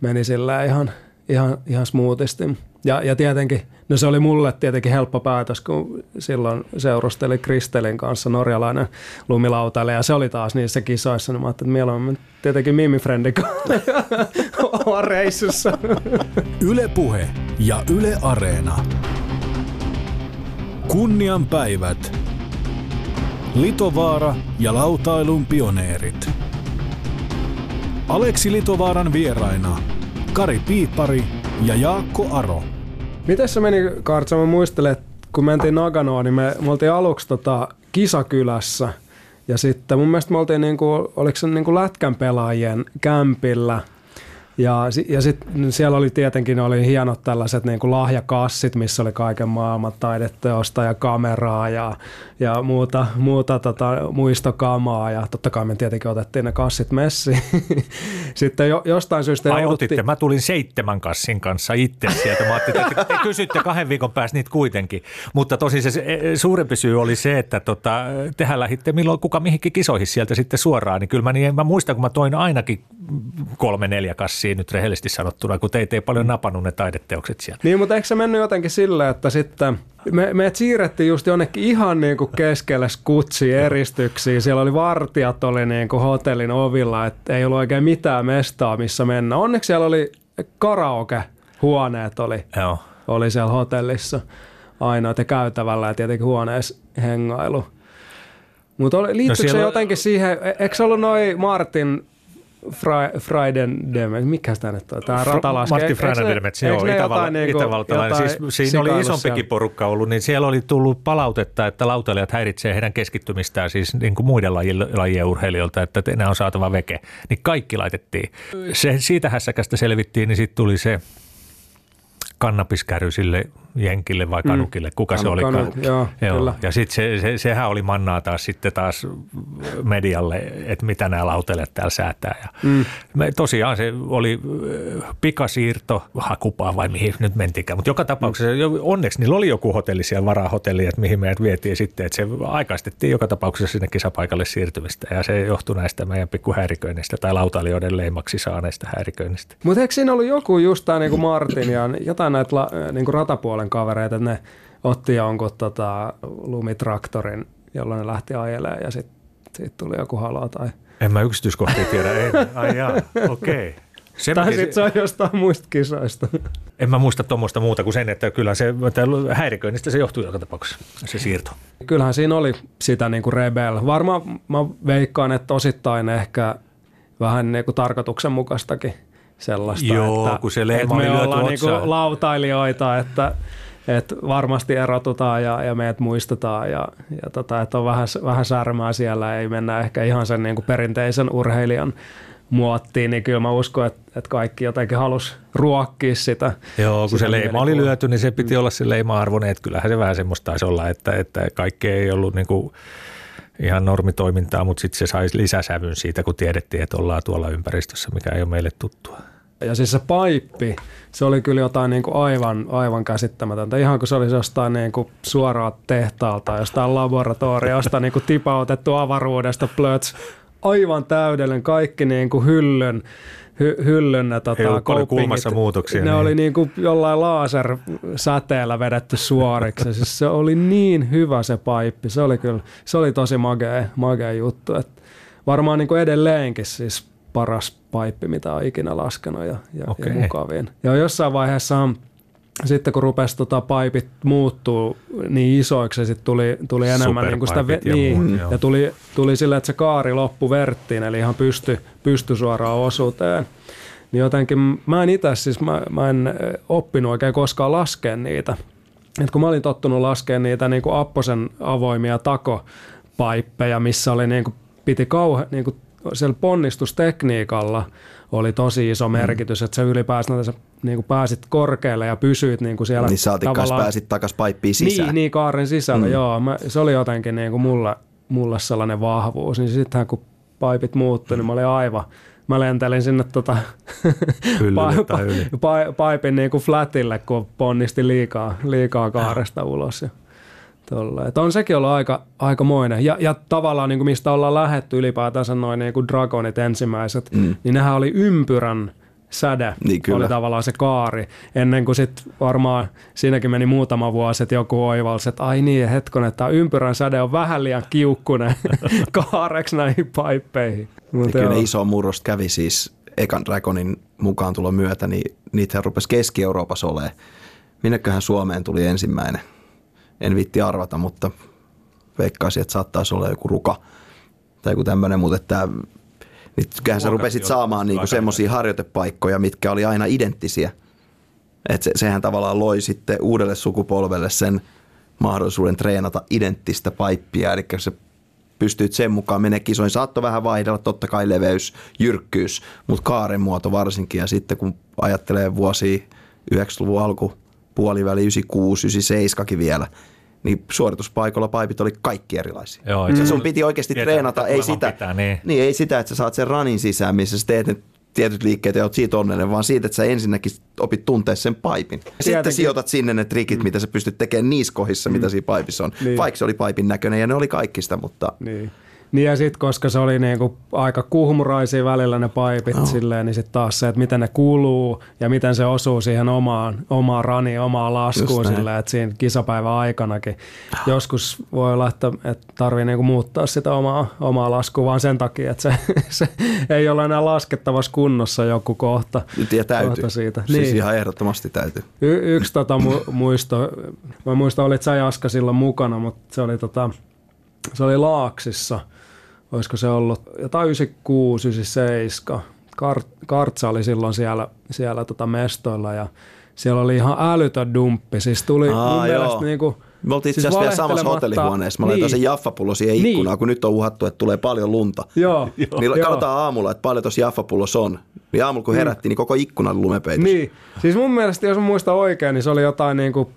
S3: meni sillä ihan, ihan, ihan smoothisti. Ja, ja tietenkin, no se oli mulle tietenkin helppo päätös, kun silloin seurusteli Kristelin kanssa norjalainen lumilautailija, ja se oli taas niissä kisoissa, niin mä ajattelin, että mieluummin tietenkin Mimi Friendin kanssa reissussa.
S2: Yle Puhe ja Yle Areena. Kunnian päivät. Litovaara ja lautailun pioneerit. Aleksi Litovaaran vieraina Kari Piipari ja Jaakko Aro.
S3: Miten se meni, Kartsa? Mä muistelen, että kun mentiin Naganoa, niin me, me oltiin aluksi tota kisakylässä. Ja sitten mun mielestä me oltiin, niinku, oliko se niinku lätkän pelaajien kämpillä – ja, ja sitten siellä oli tietenkin oli hienot tällaiset niin kuin lahjakassit, missä oli kaiken maailman taideteosta ja kameraa ja, ja muuta, muuta tota, muistokamaa. Ja totta kai me tietenkin otettiin ne kassit messiin. sitten jo, jostain syystä...
S4: Ai jouduttiin... otitte, mä tulin seitsemän kassin kanssa itse sieltä. Mä ajattelin, että te kysytte kahden viikon päästä niitä kuitenkin. Mutta tosi se suurempi syy oli se, että tota, tehän lähditte milloin kuka mihinkin kisoihin sieltä sitten suoraan. Niin kyllä mä, niin, mä muistan, kun mä toin ainakin kolme neljä kassia vissiin nyt rehellisesti sanottuna, kun teitä ei paljon napannut ne taideteokset siellä.
S3: Niin, mutta eikö se mennyt jotenkin silleen, että sitten me, me siirrettiin just jonnekin ihan niin kuin keskelle skutsi eristyksiä. Siellä oli vartijat oli niin kuin hotellin ovilla, että ei ollut oikein mitään mestaa, missä mennä. Onneksi siellä oli karaoke-huoneet oli,
S4: Joo.
S3: oli siellä hotellissa. ainoa, että käytävällä ja tietenkin huoneessa hengailu. Mutta liittyykö no se
S4: siellä-
S3: jotenkin siihen, e- eikö se ollut noin Martin Fri- Freiden mikä sitä nyt on, tämä ratalaski.
S4: Martti Fränendelmets,
S3: eikö
S4: joo, Itäval-
S3: niinku-
S4: itävaltalainen. Siis siinä oli isompikin
S3: siellä?
S4: porukka ollut, niin siellä oli tullut palautetta, että lautailijat häiritsee heidän keskittymistään siis niin kuin muiden lajien, lajien urheilijoilta, että enää on saatava veke. Niin kaikki laitettiin. Se, siitä hässäkästä selvittiin, niin sitten tuli se kannabiskäry sille jenkille vai kanukille, kuka se
S3: Kanu-
S4: oli.
S3: kanu, joo, kyllä.
S4: Ja sitten se, se, sehän oli mannaa taas sitten taas medialle, että mitä nämä lautelijat täällä säätää. Ja mm. me, tosiaan se oli pikasiirto, hakupaa vai mihin nyt mentikään, mutta joka tapauksessa jo- onneksi niillä oli joku hotelli siellä varahotelli, että mihin meidät vietiin sitten, että se aikaistettiin joka tapauksessa sinne kisapaikalle siirtymistä ja se johtui näistä meidän pikkuhäiriköinnistä tai lautailijoiden leimaksi saaneista häiriköinnistä.
S3: Mutta eikö siinä ollut joku just tämä niinku Martin ja jotain näitä la, niinku ratapuolen kavereita, että ne otti jonkun tota, lumitraktorin, jolloin ne lähti ajelemaan ja sitten sit tuli joku halo tai...
S4: En mä yksityiskohtia tiedä, ei. Ai jaa, okei. Se
S3: Tai sitten se on jostain muista kisoista.
S4: En mä muista tuommoista muuta kuin sen, että kyllä se häiriköinnistä se johtuu joka tapauksessa, se siirto.
S3: Kyllähän siinä oli sitä niinku rebel. Varmaan mä veikkaan, että osittain ehkä vähän niinku tarkoituksenmukaistakin sellaista.
S4: Joo,
S3: että,
S4: kun se leima
S3: että
S4: oli
S3: me ollaan niinku lautailijoita, että, että varmasti erotutaan ja, ja meidät muistetaan ja, ja tota, että on vähän, vähän särmää siellä, ei mennä ehkä ihan sen niinku perinteisen urheilijan muottiin, niin kyllä mä uskon, että, että kaikki jotenkin halus ruokkia sitä.
S4: Joo, kun se
S3: sitä
S4: leima oli lyöty, niin se piti olla se leima-arvoinen, että kyllähän se vähän semmoista taisi olla, että, että kaikki ei ollut niinku ihan normitoimintaa, mutta sitten se sai lisäsävyn siitä, kun tiedettiin, että ollaan tuolla ympäristössä, mikä ei ole meille tuttua.
S3: Ja siis se paippi, se oli kyllä jotain niin kuin aivan, aivan käsittämätöntä. Ihan kuin se olisi jostain niin kuin suoraan tehtaalta, jostain laboratoriosta niin kuin tipautettu avaruudesta plöts. Aivan täydellinen, kaikki niin kuin hyllyn, hy, hyllyn ne, tota,
S4: kulmassa muutoksia,
S3: Ne
S4: niin.
S3: oli niin kuin jollain lasersäteellä vedetty suoriksi. Siis se oli niin hyvä se paippi. Se oli kyllä, se oli tosi magea, magea juttu. Et varmaan niin kuin edelleenkin siis paras paippi, mitä on ikinä laskenut ja, ja,
S4: Okei.
S3: ja mukavin. Ja jossain vaiheessa sitten kun rupesi tota paipit muuttuu niin isoiksi sitten tuli, tuli enemmän niin kuin sitä,
S4: Superpaipit ja
S3: niin, ja tuli, tuli sille, että se kaari loppu verttiin, eli ihan pysty, pysty suoraan osuuteen. Niin jotenkin mä en itse siis, mä, mä en oppinut oikein koskaan laskea niitä. Et kun mä olin tottunut laskemaan niitä niin kuin Apposen avoimia takopaippeja, missä oli niin kuin, piti kauhe, niin kuin, siellä ponnistustekniikalla oli tosi iso merkitys, että sä ylipäänsä sä, niin kuin pääsit korkealle ja pysyit niin kuin siellä
S6: Niin
S3: tavallaan-
S6: pääsit takas paippiin sisään.
S3: niin, niin kaaren sisällä, mm. joo. Mä, se oli jotenkin niin kuin mulle, mulle sellainen vahvuus. Niin sittenhän kun paipit muuttui, niin mä olin aivan, mä lentelin sinne tota,
S4: tai yli.
S3: pa, paipin niin kuin flatille, kun ponnisti liikaa, liikaa kaaresta ulos. Ja tolla. Et on sekin ollut aika, aikamoinen. Ja, ja tavallaan niin kuin mistä ollaan lähetty ylipäätänsä noin niin kuin dragonit ensimmäiset, mm. niin nehän oli ympyrän säde,
S6: Niin, kyllä.
S3: oli tavallaan se kaari. Ennen kuin sitten varmaan siinäkin meni muutama vuosi, että joku oivalsi, että ai niin, hetkonen, tämä ympyrän säde on vähän liian kiukkunen kaareksi näihin paippeihin. Mut
S6: kyllä ne iso murrosta kävi siis ekan Dragonin mukaan tulon myötä, niin niitä rupesi Keski-Euroopassa olemaan. Minneköhän Suomeen tuli ensimmäinen? En viitti arvata, mutta veikkaisin, että saattaisi olla joku ruka tai joku tämmöinen, mutta että niin kyllähän sä rupesit saamaan niinku semmoisia harjoitepaikkoja, mitkä oli aina identtisiä. Et se, sehän tavallaan loi sitten uudelle sukupolvelle sen mahdollisuuden treenata identtistä paippia, eli se pystyit sen mukaan menee kisoihin. Saattoi vähän vaihdella, totta kai leveys, jyrkkyys, mutta kaaren muoto varsinkin. Ja sitten kun ajattelee vuosia 90-luvun alku, puoliväli 96, 97 vielä, niin suorituspaikoilla paipit oli kaikki erilaisia.
S4: Joo, se
S6: sun piti oikeasti
S4: tietää,
S6: treenata, ei sitä,
S4: pitää, niin.
S6: niin ei sitä, että sä saat sen ranin sisään, missä sä teet ne tietyt liikkeet ja oot siitä onnellinen, vaan siitä, että sä ensinnäkin opit tuntea sen paipin. Ja sitten
S3: Tietenkin.
S6: sijoitat sinne ne trikit, mm. mitä sä pystyt tekemään niissä kohdissa, mitä siinä paipissa on.
S3: Niin.
S6: Vaikka se oli paipin näköinen ja ne oli kaikki sitä, mutta
S3: Niin. Niin ja sitten koska se oli niinku aika kuhmuraisia välillä ne paipit oh. silleen, niin sitten taas se, että miten ne kuluu ja miten se osuu siihen omaan, omaan raniin, omaan laskuun silleen, että siinä kisapäivän aikanakin joskus voi olla, että, että tarvii niinku muuttaa sitä omaa, omaa laskua vaan sen takia, että se, se ei ole enää laskettavassa kunnossa joku kohta.
S6: Ja täytyy.
S3: kohta siitä.
S6: Siis
S3: Niin.
S6: ihan ehdottomasti täytyy.
S3: Y- yksi tota mu- muisto, mä muistan, olit sä Jaska silloin mukana, mutta se oli, tota, se oli Laaksissa. Olisiko se ollut jotain 96, 97. Kart, Kartsa oli silloin siellä, siellä tota mestoilla ja siellä oli ihan älytön dumppi. Siis tuli
S6: Aa,
S3: mun
S6: joo.
S3: mielestä niinku,
S6: Me oltiin itse
S3: siis
S6: asiassa vielä samassa hotellihuoneessa. Mä
S3: niin.
S6: sen jaffapullo siihen
S3: Niin.
S6: ikkunaan, kun nyt on uhattu, että tulee paljon lunta.
S3: Joo,
S6: Niin
S3: joo.
S6: katsotaan aamulla, että paljon tuossa jaffapullossa on. Niin aamulla kun herättiin, niin koko ikkuna oli lumepeitos.
S3: Niin, siis mun mielestä, jos mä muistan oikein, niin se oli jotain niinku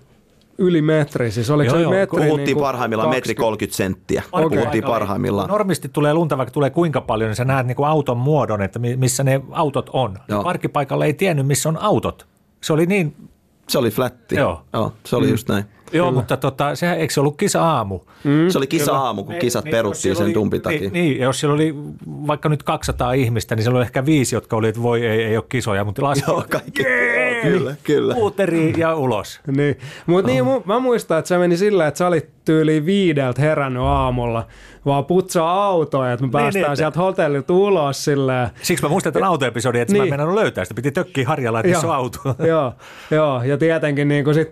S3: yli metri. Siis oliko
S4: Joo,
S3: se
S4: joo,
S3: metri
S6: Puhuttiin
S3: niinku
S6: parhaimmillaan metri
S3: 20
S6: 30 senttiä.
S4: Okei.
S6: Puhuttiin parhaimmillaan.
S4: Normisti tulee lunta, vaikka tulee kuinka paljon, niin sä näet niinku auton muodon, että mi- missä ne autot on.
S6: Joo.
S4: Parkkipaikalla ei tiennyt, missä on autot. Se oli niin,
S6: Se oli flätti.
S4: Joo.
S6: Joo se oli just näin.
S4: joo, mutta tota, sehän, eikö se ollut kisa-aamu?
S6: Se oli kisa-aamu, kun kisat
S4: Niin,
S6: peruttiin sen
S4: oli-
S6: dumpin takia.
S4: Niin, niin, jos siellä oli vaikka nyt 200 ihmistä, niin siellä oli ehkä viisi, jotka oli, että voi, ei, ei ole kisoja, mutta laski
S6: Joo, kaikki. Kyllä, kyllä.
S4: puuteri ja ulos.
S3: Niin, mutta niin, mu- mä muistan, että se meni sillä, että sä olit tyyliin viideltä herännyt aamulla, vaan putsaa autoja, että me päästään
S4: niin,
S3: sieltä hotellilta ulos silleen.
S4: Siksi mä muistan tämän autoepisodin, että niin. mä en
S3: Niin.
S4: meinannut löytää sitä. Piti tökkiä Harjalla, että on auto.
S3: joo, joo, ja tietenkin niin kuin sit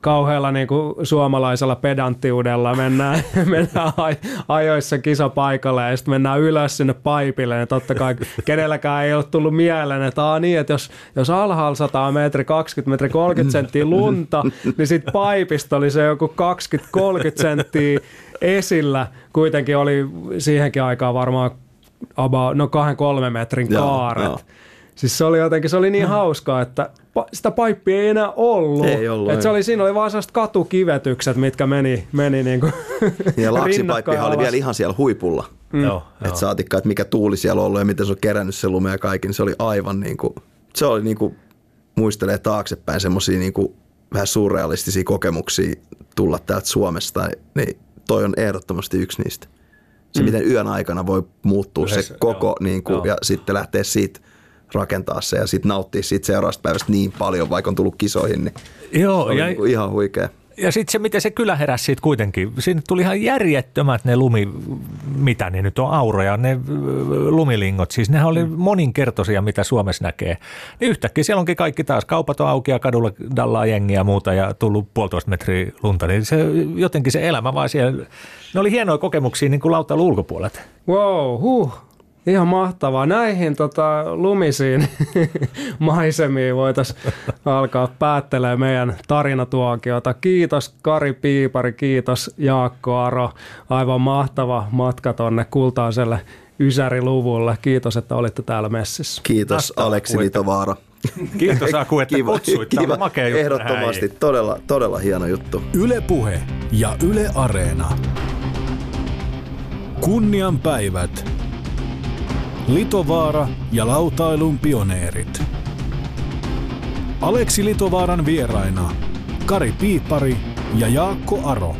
S3: kauhealla niin kuin suomalaisella pedanttiudella mennään, mennään aj- ajoissa kisapaikalle ja sitten mennään ylös sinne paipille. Ja totta kai kenelläkään ei ole tullut mieleen, että Aa, niin, että jos, jos alhaalla 100 metri, 20 metri, 30 senttiä lunta, niin sitten paipista oli se joku 20-30 senttiä esillä. Kuitenkin oli siihenkin aikaan varmaan about, no kahden kolmen metrin
S6: Joo,
S3: kaaret.
S6: joo.
S3: Siis se oli jotenkin, se oli niin hauskaa, että sitä paippia ei enää ollut.
S6: Ei ollut,
S3: Et se
S6: ei.
S3: oli, siinä oli vaan sellaiset katukivetykset, mitkä meni, meni niin kuin
S6: Ja laksipaippihan oli vielä ihan siellä huipulla.
S4: Mm. Joo,
S6: Että saatikka, että mikä tuuli siellä on ollut ja miten se on kerännyt se lume ja kaikki, niin se oli aivan niin kuin, se oli niin kuin, muistelee taaksepäin semmoisia niin kuin vähän surrealistisia kokemuksia tulla täältä Suomesta, niin toi on ehdottomasti yksi niistä. Se, mm. miten yön aikana voi muuttua
S4: Yhdessä,
S6: se koko,
S4: joo,
S6: niin kuin,
S4: joo.
S6: ja sitten lähteä siitä rakentaa se ja sitten nauttia siitä seuraavasta päivästä niin paljon, vaikka on tullut kisoihin, niin
S4: Joo,
S6: se oli
S4: ja,
S6: niin kuin ihan huikea.
S4: Ja sitten se, miten se kylä heräsi siitä kuitenkin. Siinä tuli ihan järjettömät ne lumi, mitä ne nyt on, auroja, ne ö, lumilingot. Siis nehän oli moninkertoisia, mitä Suomessa näkee. Niin yhtäkkiä siellä onkin kaikki taas. Kaupat on auki ja kadulla dallaa jengiä ja muuta ja tullut puolitoista metriä lunta. Niin se, jotenkin se elämä vaan siellä, ne oli hienoja kokemuksia niin kuin lautailun ulkopuolelta.
S3: Wow, huh. Ihan mahtavaa. Näihin tota, lumisiin maisemiin voitaisiin alkaa päättelemään meidän tarinatuokiota. Kiitos Kari Piipari, kiitos Jaakko Aro. Aivan mahtava matka tonne kultaiselle Ysäriluvulle. Kiitos, että olitte täällä messissä.
S6: Kiitos
S4: Mahtavaa
S6: Aleksi. Litovaara.
S4: Kiitos Aku, että kutsuit. Tämä oli makea juttu
S6: Ehdottomasti, todella, todella hieno juttu.
S2: Yle Puhe ja Yle Areena. Kunnian päivät. Litovaara ja lautailun pioneerit. Aleksi Litovaaran vieraina Kari Piipari ja Jaakko Aro.